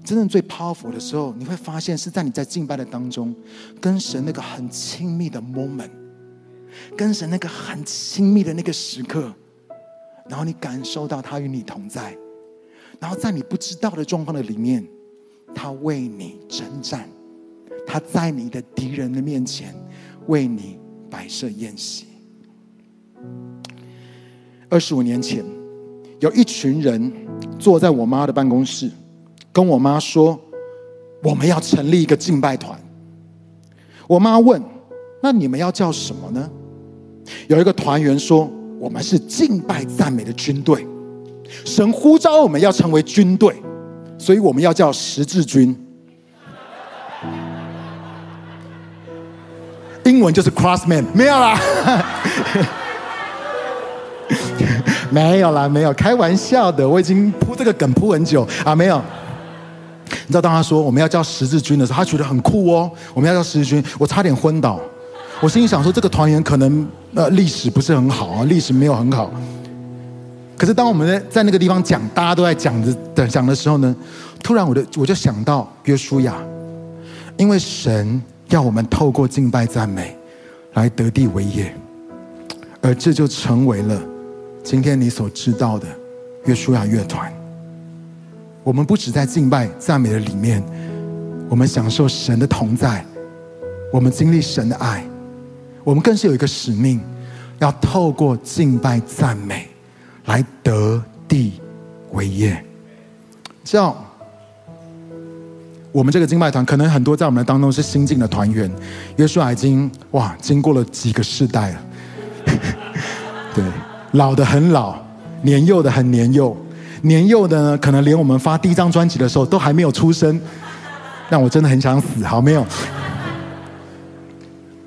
真正最 powerful 的时候，你会发现是在你在敬拜的当中，跟神那个很亲密的 moment，跟神那个很亲密的那个时刻，然后你感受到他与你同在，然后在你不知道的状况的里面，他为你征战，他在你的敌人的面前为你摆设宴席。二十五年前，有一群人坐在我妈的办公室。跟我妈说，我们要成立一个敬拜团。我妈问：“那你们要叫什么呢？”有一个团员说：“我们是敬拜赞美的军队。神呼召我们要成为军队，所以我们要叫十字军。英文就是 Crossman，没有啦，没有啦，没有，开玩笑的。我已经铺这个梗铺很久啊，没有。”你知道，当他说我们要叫十字军的时候，他觉得很酷哦。我们要叫十字军，我差点昏倒。我心里想说，这个团员可能呃历史不是很好啊，历史没有很好。可是当我们在在那个地方讲，大家都在讲着的讲的时候呢，突然我的我就想到约书亚，因为神要我们透过敬拜赞美来得地为业，而这就成为了今天你所知道的约书亚乐团。我们不只在敬拜赞美的里面，我们享受神的同在，我们经历神的爱，我们更是有一个使命，要透过敬拜赞美来得地为业。知道我们这个敬拜团可能很多在我们当中是新进的团员，约书亚已经哇经过了几个世代了，对，老的很老，年幼的很年幼，年幼的呢可能连我们发第一张专辑的时候都还没有出生，但我真的很想死。好，没有，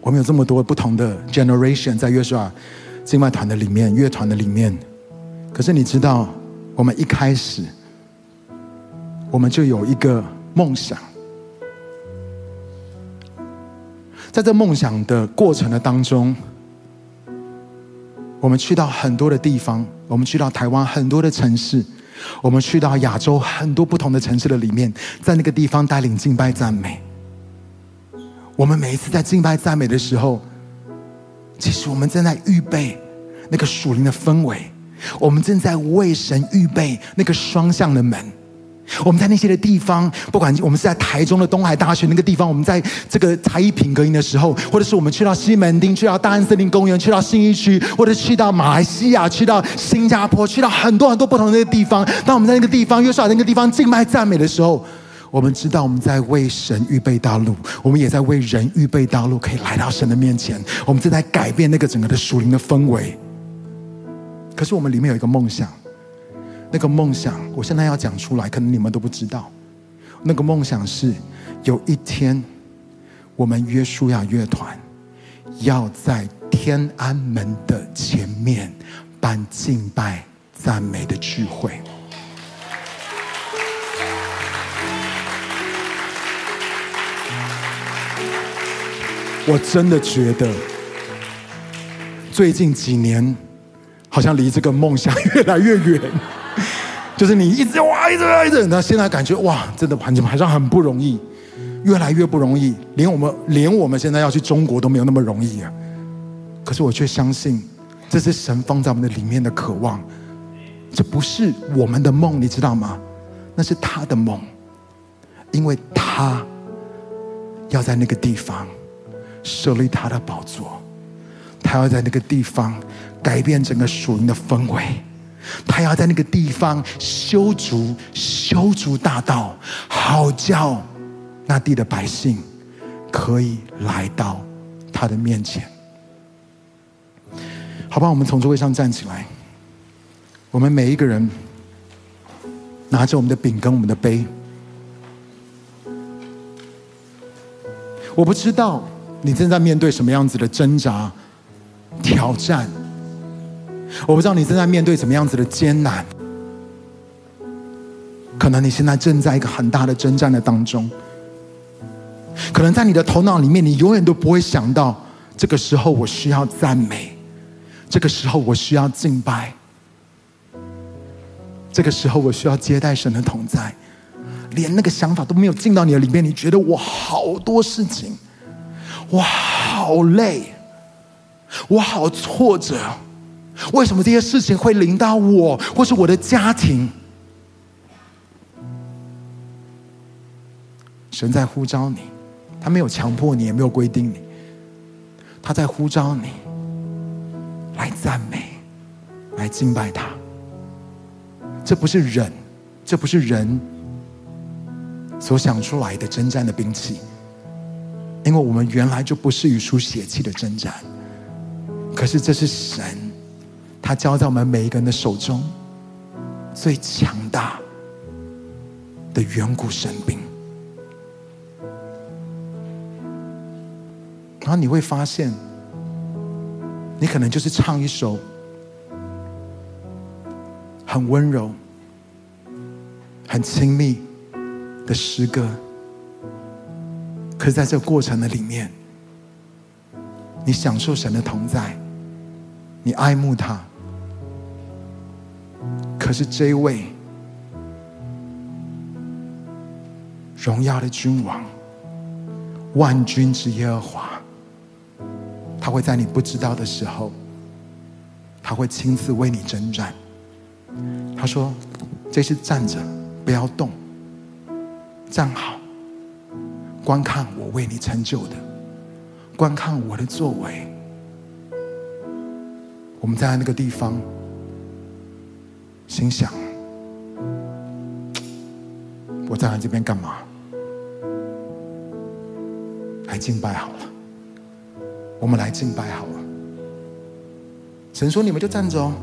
我们有这么多不同的 generation 在约书亚境外团的里面，乐团的里面，可是你知道，我们一开始我们就有一个。梦想，在这梦想的过程的当中，我们去到很多的地方，我们去到台湾很多的城市，我们去到亚洲很多不同的城市的里面，在那个地方带领敬拜赞美。我们每一次在敬拜赞美的时候，其实我们正在预备那个属灵的氛围，我们正在为神预备那个双向的门。我们在那些的地方，不管我们是在台中的东海大学那个地方，我们在这个才艺品格营的时候，或者是我们去到西门町，去到大安森林公园，去到新义区，或者去到马来西亚，去到新加坡，去到很多很多不同的地方。当我们在那个地方，约书亚那个地方敬拜赞美的时候，我们知道我们在为神预备道路，我们也在为人预备道路，可以来到神的面前。我们正在改变那个整个的属灵的氛围。可是我们里面有一个梦想。那个梦想，我现在要讲出来，可能你们都不知道。那个梦想是，有一天，我们约书亚乐团要在天安门的前面办敬拜赞美的聚会。我真的觉得，最近几年好像离这个梦想越来越远。就是你一直哇，一直一直，那现在感觉哇，真的好像很不容易，越来越不容易，连我们连我们现在要去中国都没有那么容易啊。可是我却相信，这是神放在我们的里面的渴望，这不是我们的梦，你知道吗？那是他的梦，因为他要在那个地方设立他的宝座，他要在那个地方改变整个属灵的氛围。他要在那个地方修筑修筑大道，好叫那地的百姓可以来到他的面前。好吧，我们从座位上站起来，我们每一个人拿着我们的饼跟我们的杯。我不知道你正在面对什么样子的挣扎、挑战。我不知道你正在面对怎么样子的艰难，可能你现在正在一个很大的征战的当中，可能在你的头脑里面，你永远都不会想到，这个时候我需要赞美，这个时候我需要敬拜，这个时候我需要接待神的同在，连那个想法都没有进到你的里面，你觉得我好多事情，我好累，我好挫折。为什么这些事情会临到我，或是我的家庭？神在呼召你，他没有强迫你，也没有规定你，他在呼召你来赞美，来敬拜他。这不是人，这不是人所想出来的征战的兵器，因为我们原来就不是与属血气的征战，可是这是神。他交在我们每一个人的手中，最强大的远古神兵。然后你会发现，你可能就是唱一首很温柔、很亲密的诗歌，可是在这个过程的里面，你享受神的同在，你爱慕他。可是这一位荣耀的君王，万军之耶和华，他会在你不知道的时候，他会亲自为你征战。他说：“这次站着，不要动，站好，观看我为你成就的，观看我的作为。”我们在那个地方。心想：我站在这边干嘛？来敬拜好了。我们来敬拜好了。神说：“你们就站着哦。”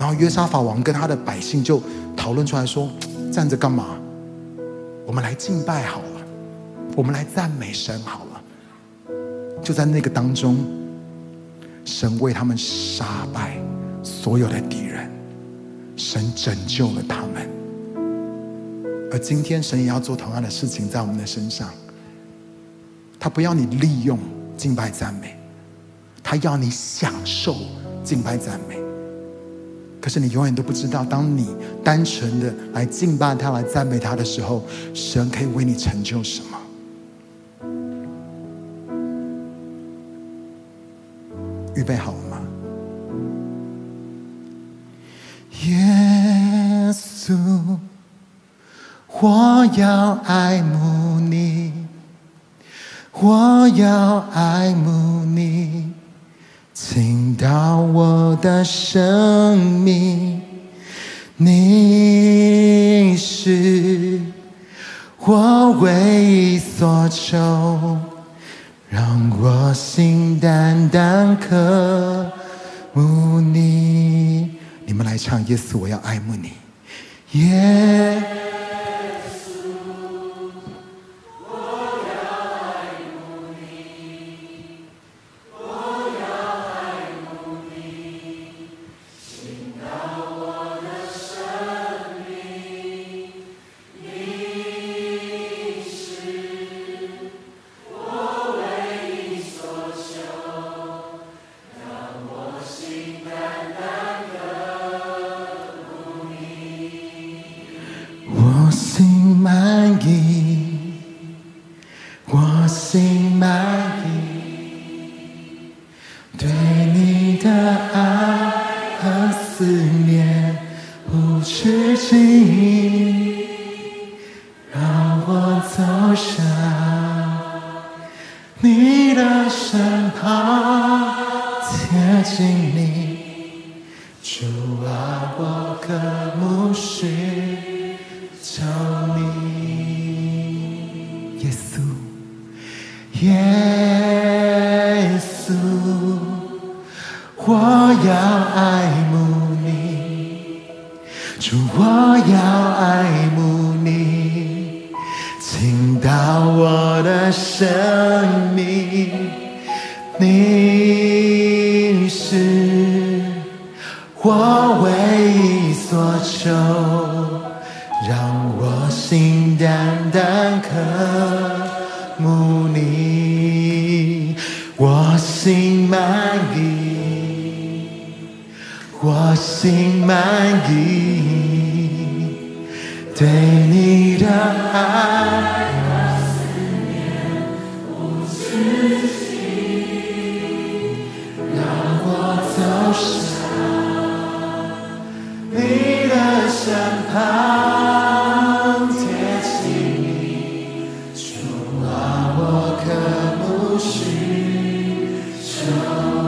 然后约沙法王跟他的百姓就讨论出来说：“站着干嘛？我们来敬拜好了，我们来赞美神好了。”就在那个当中，神为他们杀败所有的敌人，神拯救了他们。而今天，神也要做同样的事情在我们的身上。他不要你利用敬拜赞美，他要你享受敬拜赞美。可是你永远都不知道，当你单纯的来敬拜他、来赞美他的时候，神可以为你成就什么？预备好了耶稣，我要爱慕你，我要爱慕你。倾倒我的生命，你是我唯一所求，让我心单单渴慕你。我们来唱，耶稣，我要爱慕你，耶、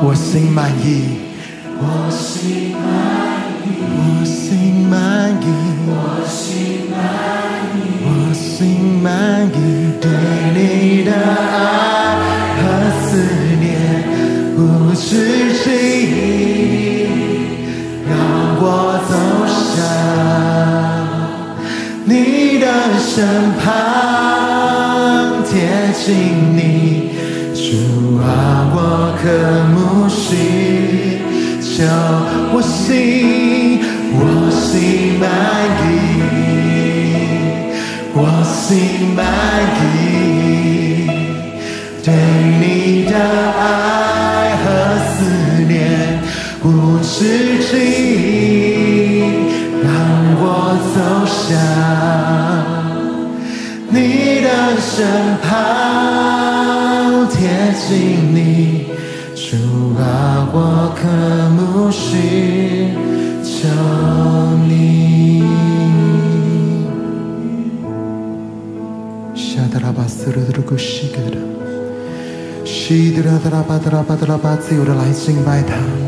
我心满意我心满意我心满意我心满意我心满意对你的爱和思念不知轻让我走向你的身旁贴近你。主啊，我渴慕需求，我心我心满意，我心满意，对你的爱和思念，无止境，让我走向你的身旁。请你主把我看牧师，求你。谢德拉巴，苏鲁鲁古西格拉，西德拉德拉巴德拉巴。自由的来敬拜他。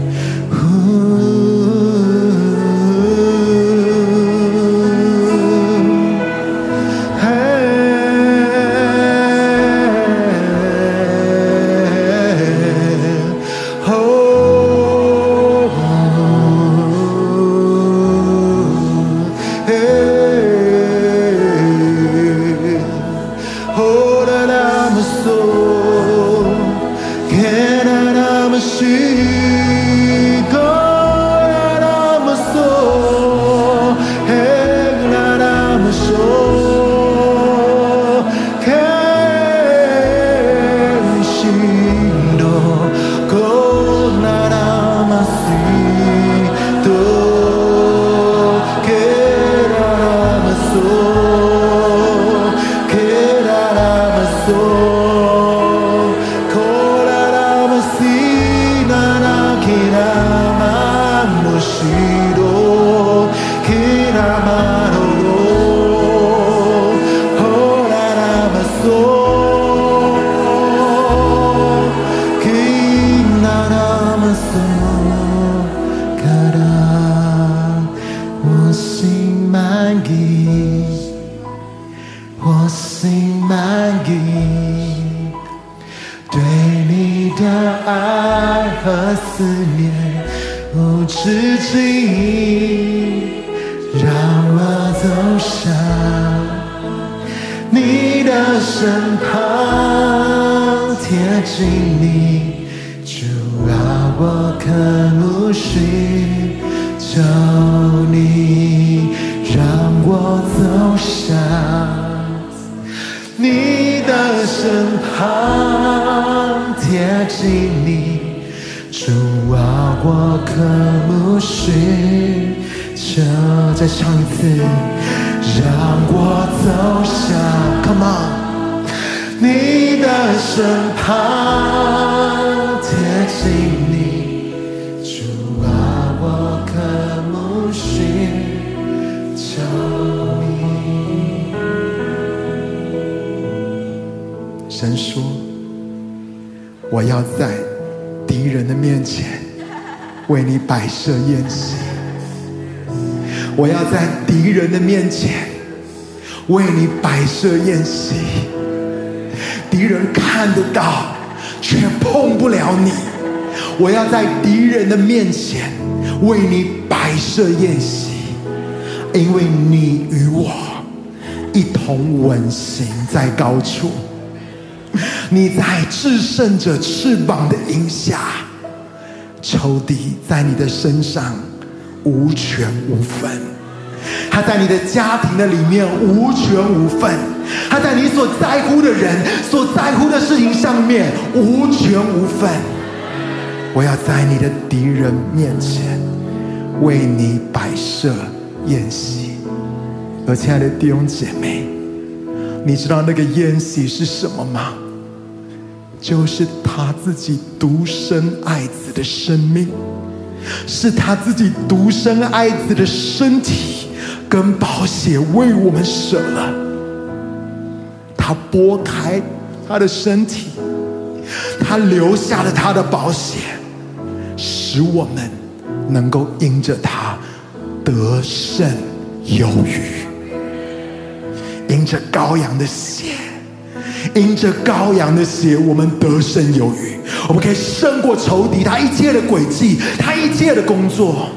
soul. 身旁，贴近你，主啊，我渴慕寻求你，让我走向。你的身旁，贴近你，主啊，我渴慕寻求。再唱一次，让我走身旁，贴近你，主啊，我渴慕寻求。神说：“我要在敌人的面前为你摆设筵席，我要在敌人的面前为你摆设筵席。敌人看得到，却碰不了你。我要在敌人的面前为你摆设宴席，因为你与我一同稳行在高处。”你在制胜者翅膀的荫下，仇敌在你的身上无权无分；他在你的家庭的里面无权无分；他在你所在乎的人、所在乎的事情上面无权无分。我要在你的敌人面前为你摆设宴席。而亲爱的弟兄姐妹，你知道那个宴席是什么吗？就是他自己独生爱子的生命，是他自己独生爱子的身体跟宝血为我们舍了。他拨开他的身体，他留下了他的宝血，使我们能够因着他得胜有余，因着羔羊的血。因着羔羊的血，我们得胜有余，我们可以胜过仇敌，他一切的诡计，他一切的工作。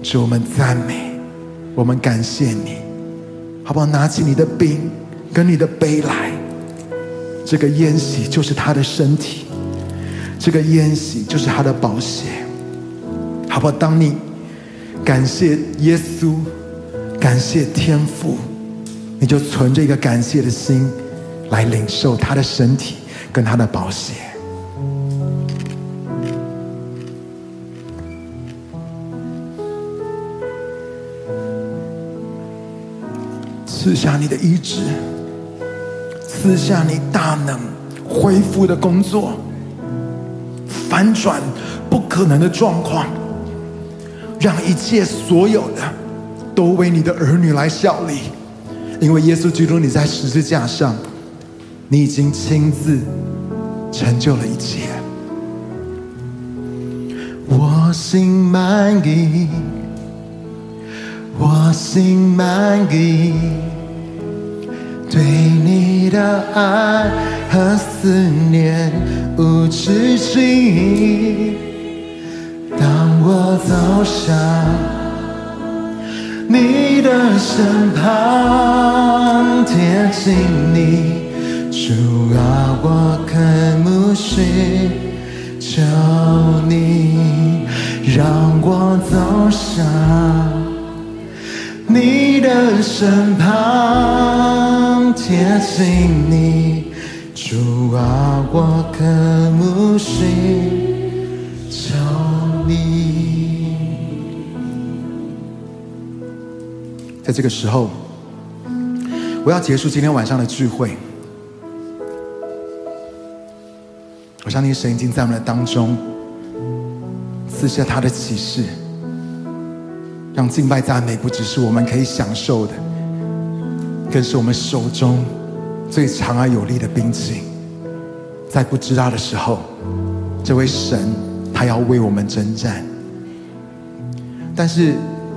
主，我们赞美，我们感谢你，好不好？拿起你的饼跟你的杯来，这个宴席就是他的身体，这个宴席就是他的宝血，好不好？当你感谢耶稣，感谢天父。你就存着一个感谢的心，来领受他的身体跟他的宝血，赐下你的医治，赐下你大能恢复的工作，反转不可能的状况，让一切所有的都为你的儿女来效力。因为耶稣基督，你在十字架上，你已经亲自成就了一切。我心满意，我心满意，对你的爱和思念无止境。当我走向。你的身旁，贴近你，主啊，我渴慕寻求你，让我走向你的身旁，贴近你，主啊，我渴慕寻。在这个时候，我要结束今天晚上的聚会。我相信神已经在我们的当中赐下他的启示，让敬拜赞美不只是我们可以享受的，更是我们手中最强而有力的兵器。在不知道的时候，这位神他要为我们征战，但是。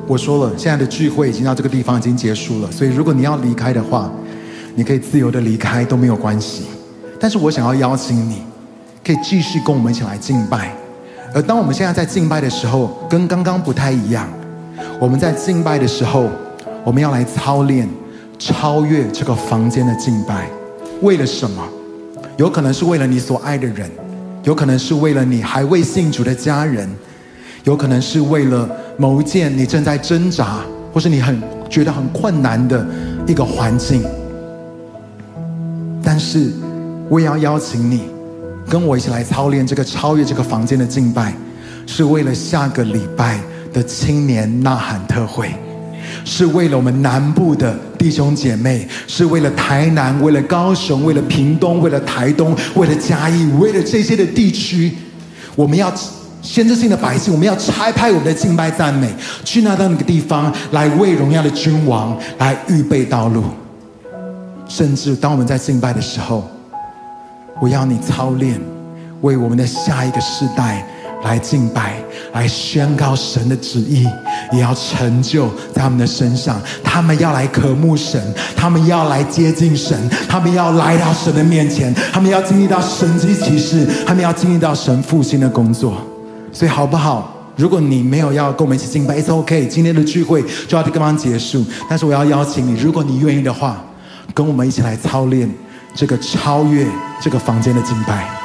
我说了，现在的聚会已经到这个地方已经结束了，所以如果你要离开的话，你可以自由的离开都没有关系。但是我想要邀请你，可以继续跟我们一起来敬拜，而当我们现在在敬拜的时候，跟刚刚不太一样。我们在敬拜的时候，我们要来操练超越这个房间的敬拜。为了什么？有可能是为了你所爱的人，有可能是为了你还未信主的家人，有可能是为了某一件你正在挣扎，或是你很觉得很困难的一个环境。但是，我也要邀请你。跟我一起来操练这个超越这个房间的敬拜，是为了下个礼拜的青年呐喊特会，是为了我们南部的弟兄姐妹，是为了台南，为了高雄，为了屏东，为了台东，为了嘉义，为了这些的地区，我们要先知性的百姓，我们要拆派我们的敬拜赞美，去那到那个地方来为荣耀的君王来预备道路，甚至当我们在敬拜的时候。我要你操练，为我们的下一个世代来敬拜，来宣告神的旨意，也要成就在他们的身上。他们要来渴慕神，他们要来接近神，他们要来到神的面前，他们要经历到神迹奇事，他们要经历到神复兴的工作。所以好不好？如果你没有要跟我们一起敬拜，It's OK。今天的聚会就要刚刚结束，但是我要邀请你，如果你愿意的话，跟我们一起来操练。这个超越这个房间的敬拜。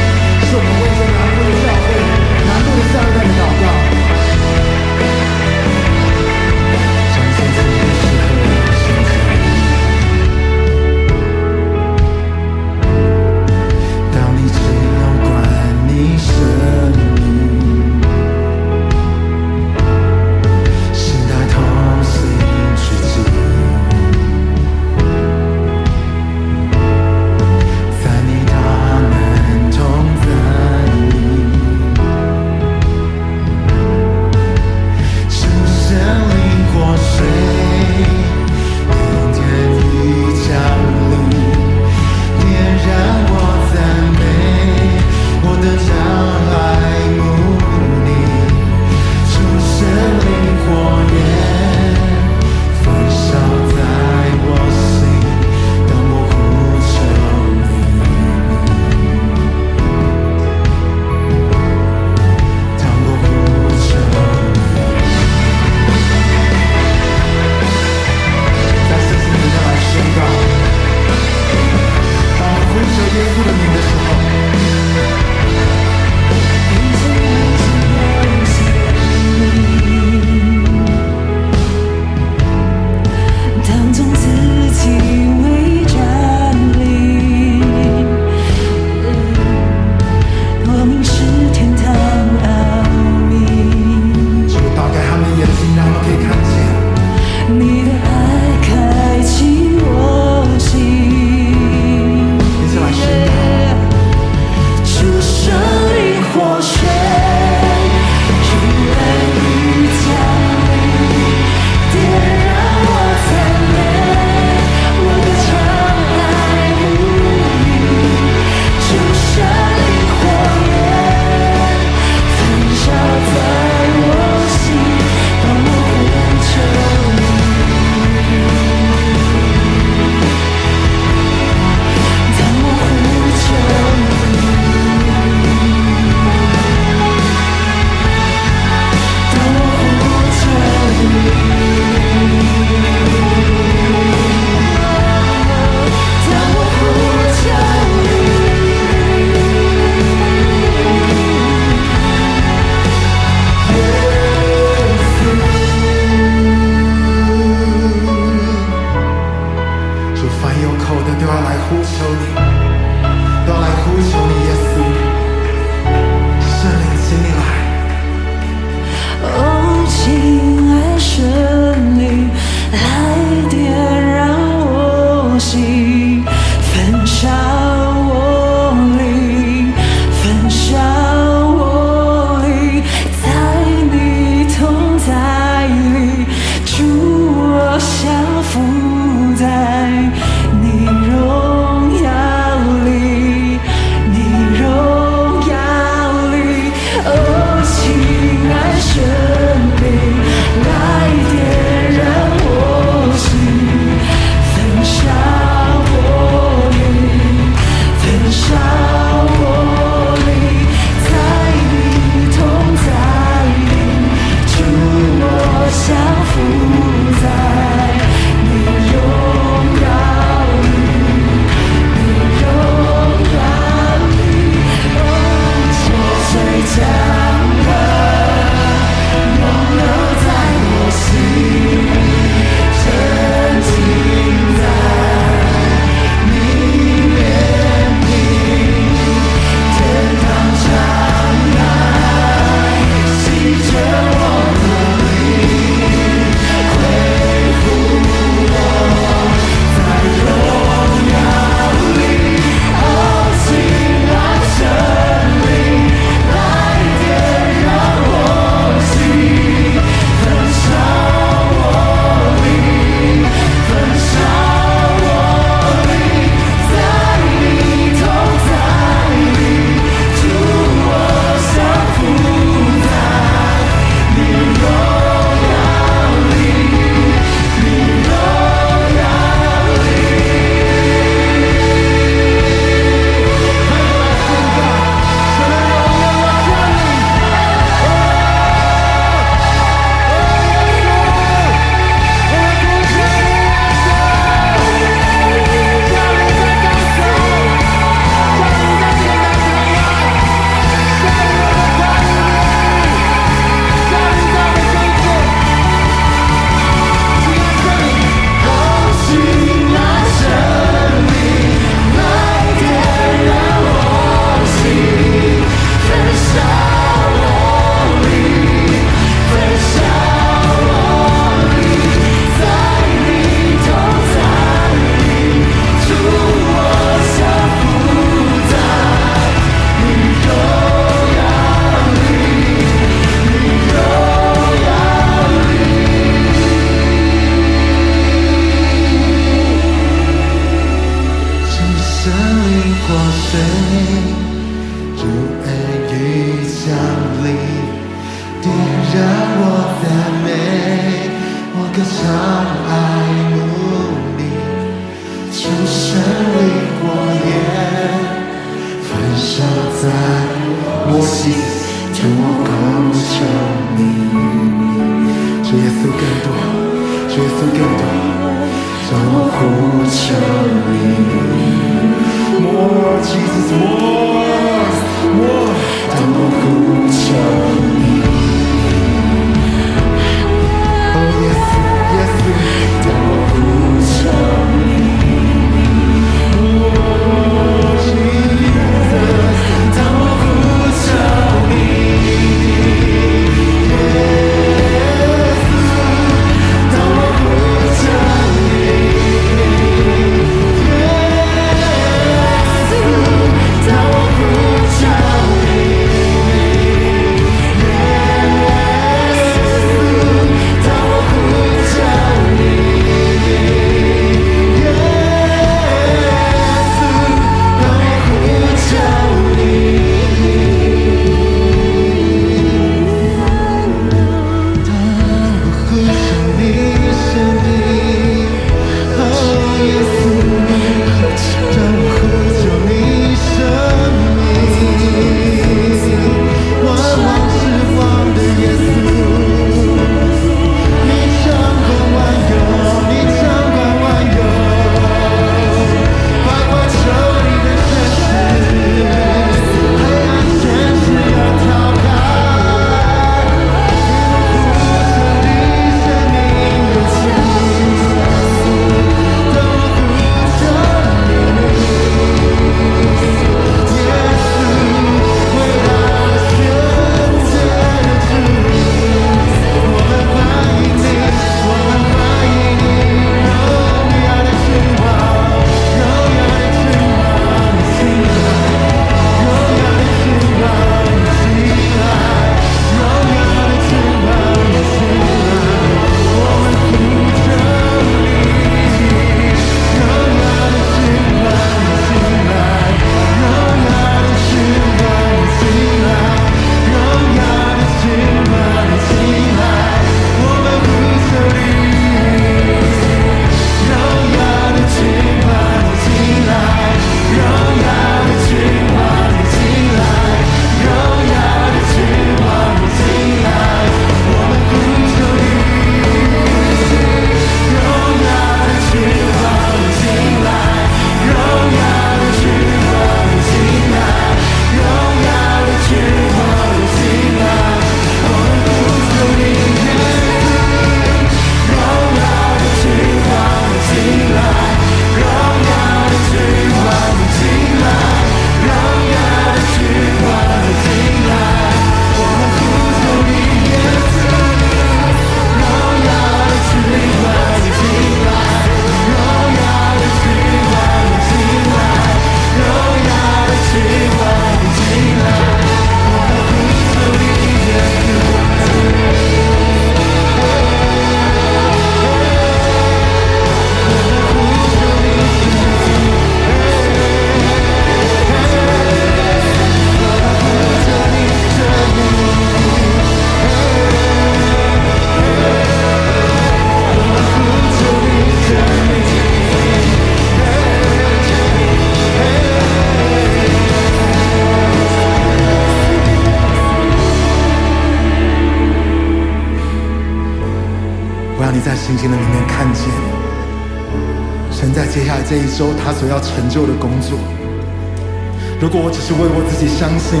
己相信，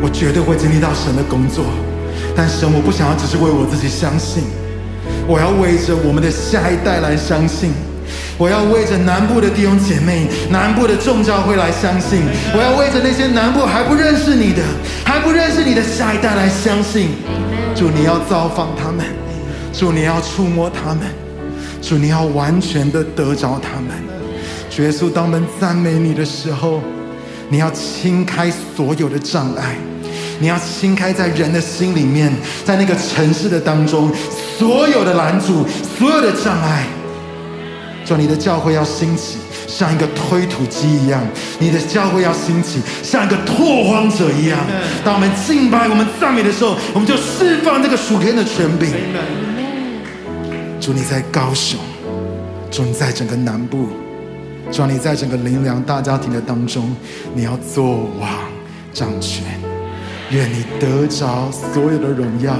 我绝对会经历到神的工作。但神，我不想要只是为我自己相信，我要为着我们的下一代来相信，我要为着南部的弟兄姐妹、南部的众教会来相信，我要为着那些南部还不认识你的、还不认识你的下一代来相信。主，你要造访他们，主，你要触摸他们，主，你要完全的得着他们。耶稣，当我们赞美你的时候，你要清开所有的障碍，你要清开在人的心里面，在那个城市的当中，所有的拦阻，所有的障碍。就，你的教会要兴起，像一个推土机一样，你的教会要兴起，像一个拓荒者一样。当我们敬拜、我们赞美的时候，我们就释放这个属天的权柄。主，你在高雄，主，你在整个南部，主，你在整个灵粮大家庭的当中，你要做王掌权，愿你得着所有的荣耀。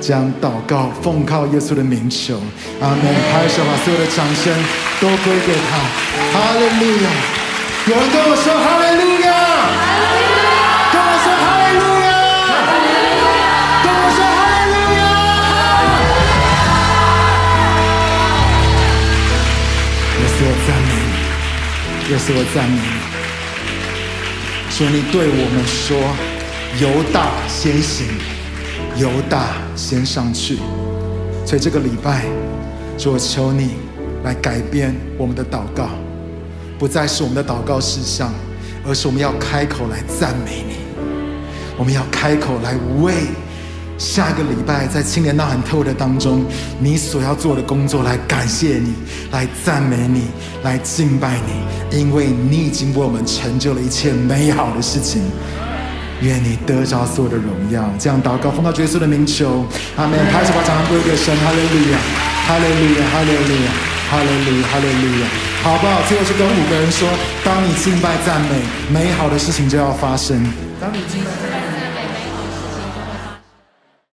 将祷告奉靠耶稣的名求，阿门！拍手，把所有的掌声都归给他，哈利路亚！有人跟我说哈利路亚，耶稣我赞美。你，说你对我们说，犹大先行。犹大先上去，所以这个礼拜，主我求你来改变我们的祷告，不再是我们的祷告事项，而是我们要开口来赞美你，我们要开口来为下个礼拜在青年呐喊特会的当中，你所要做的工作来感谢你，来赞美你，来敬拜你，因为你已经为我们成就了一切美好的事情。愿你得着所有的荣耀，这样祷告，奉到耶稣的名求，阿门。拍手把掌声归给神，哈利路亚，哈利路亚，哈利路亚，哈利路亚，哈利路亚，好不好？最后是跟五个人说：当你敬拜赞美，美好的事情就要发生。当你敬拜赞美。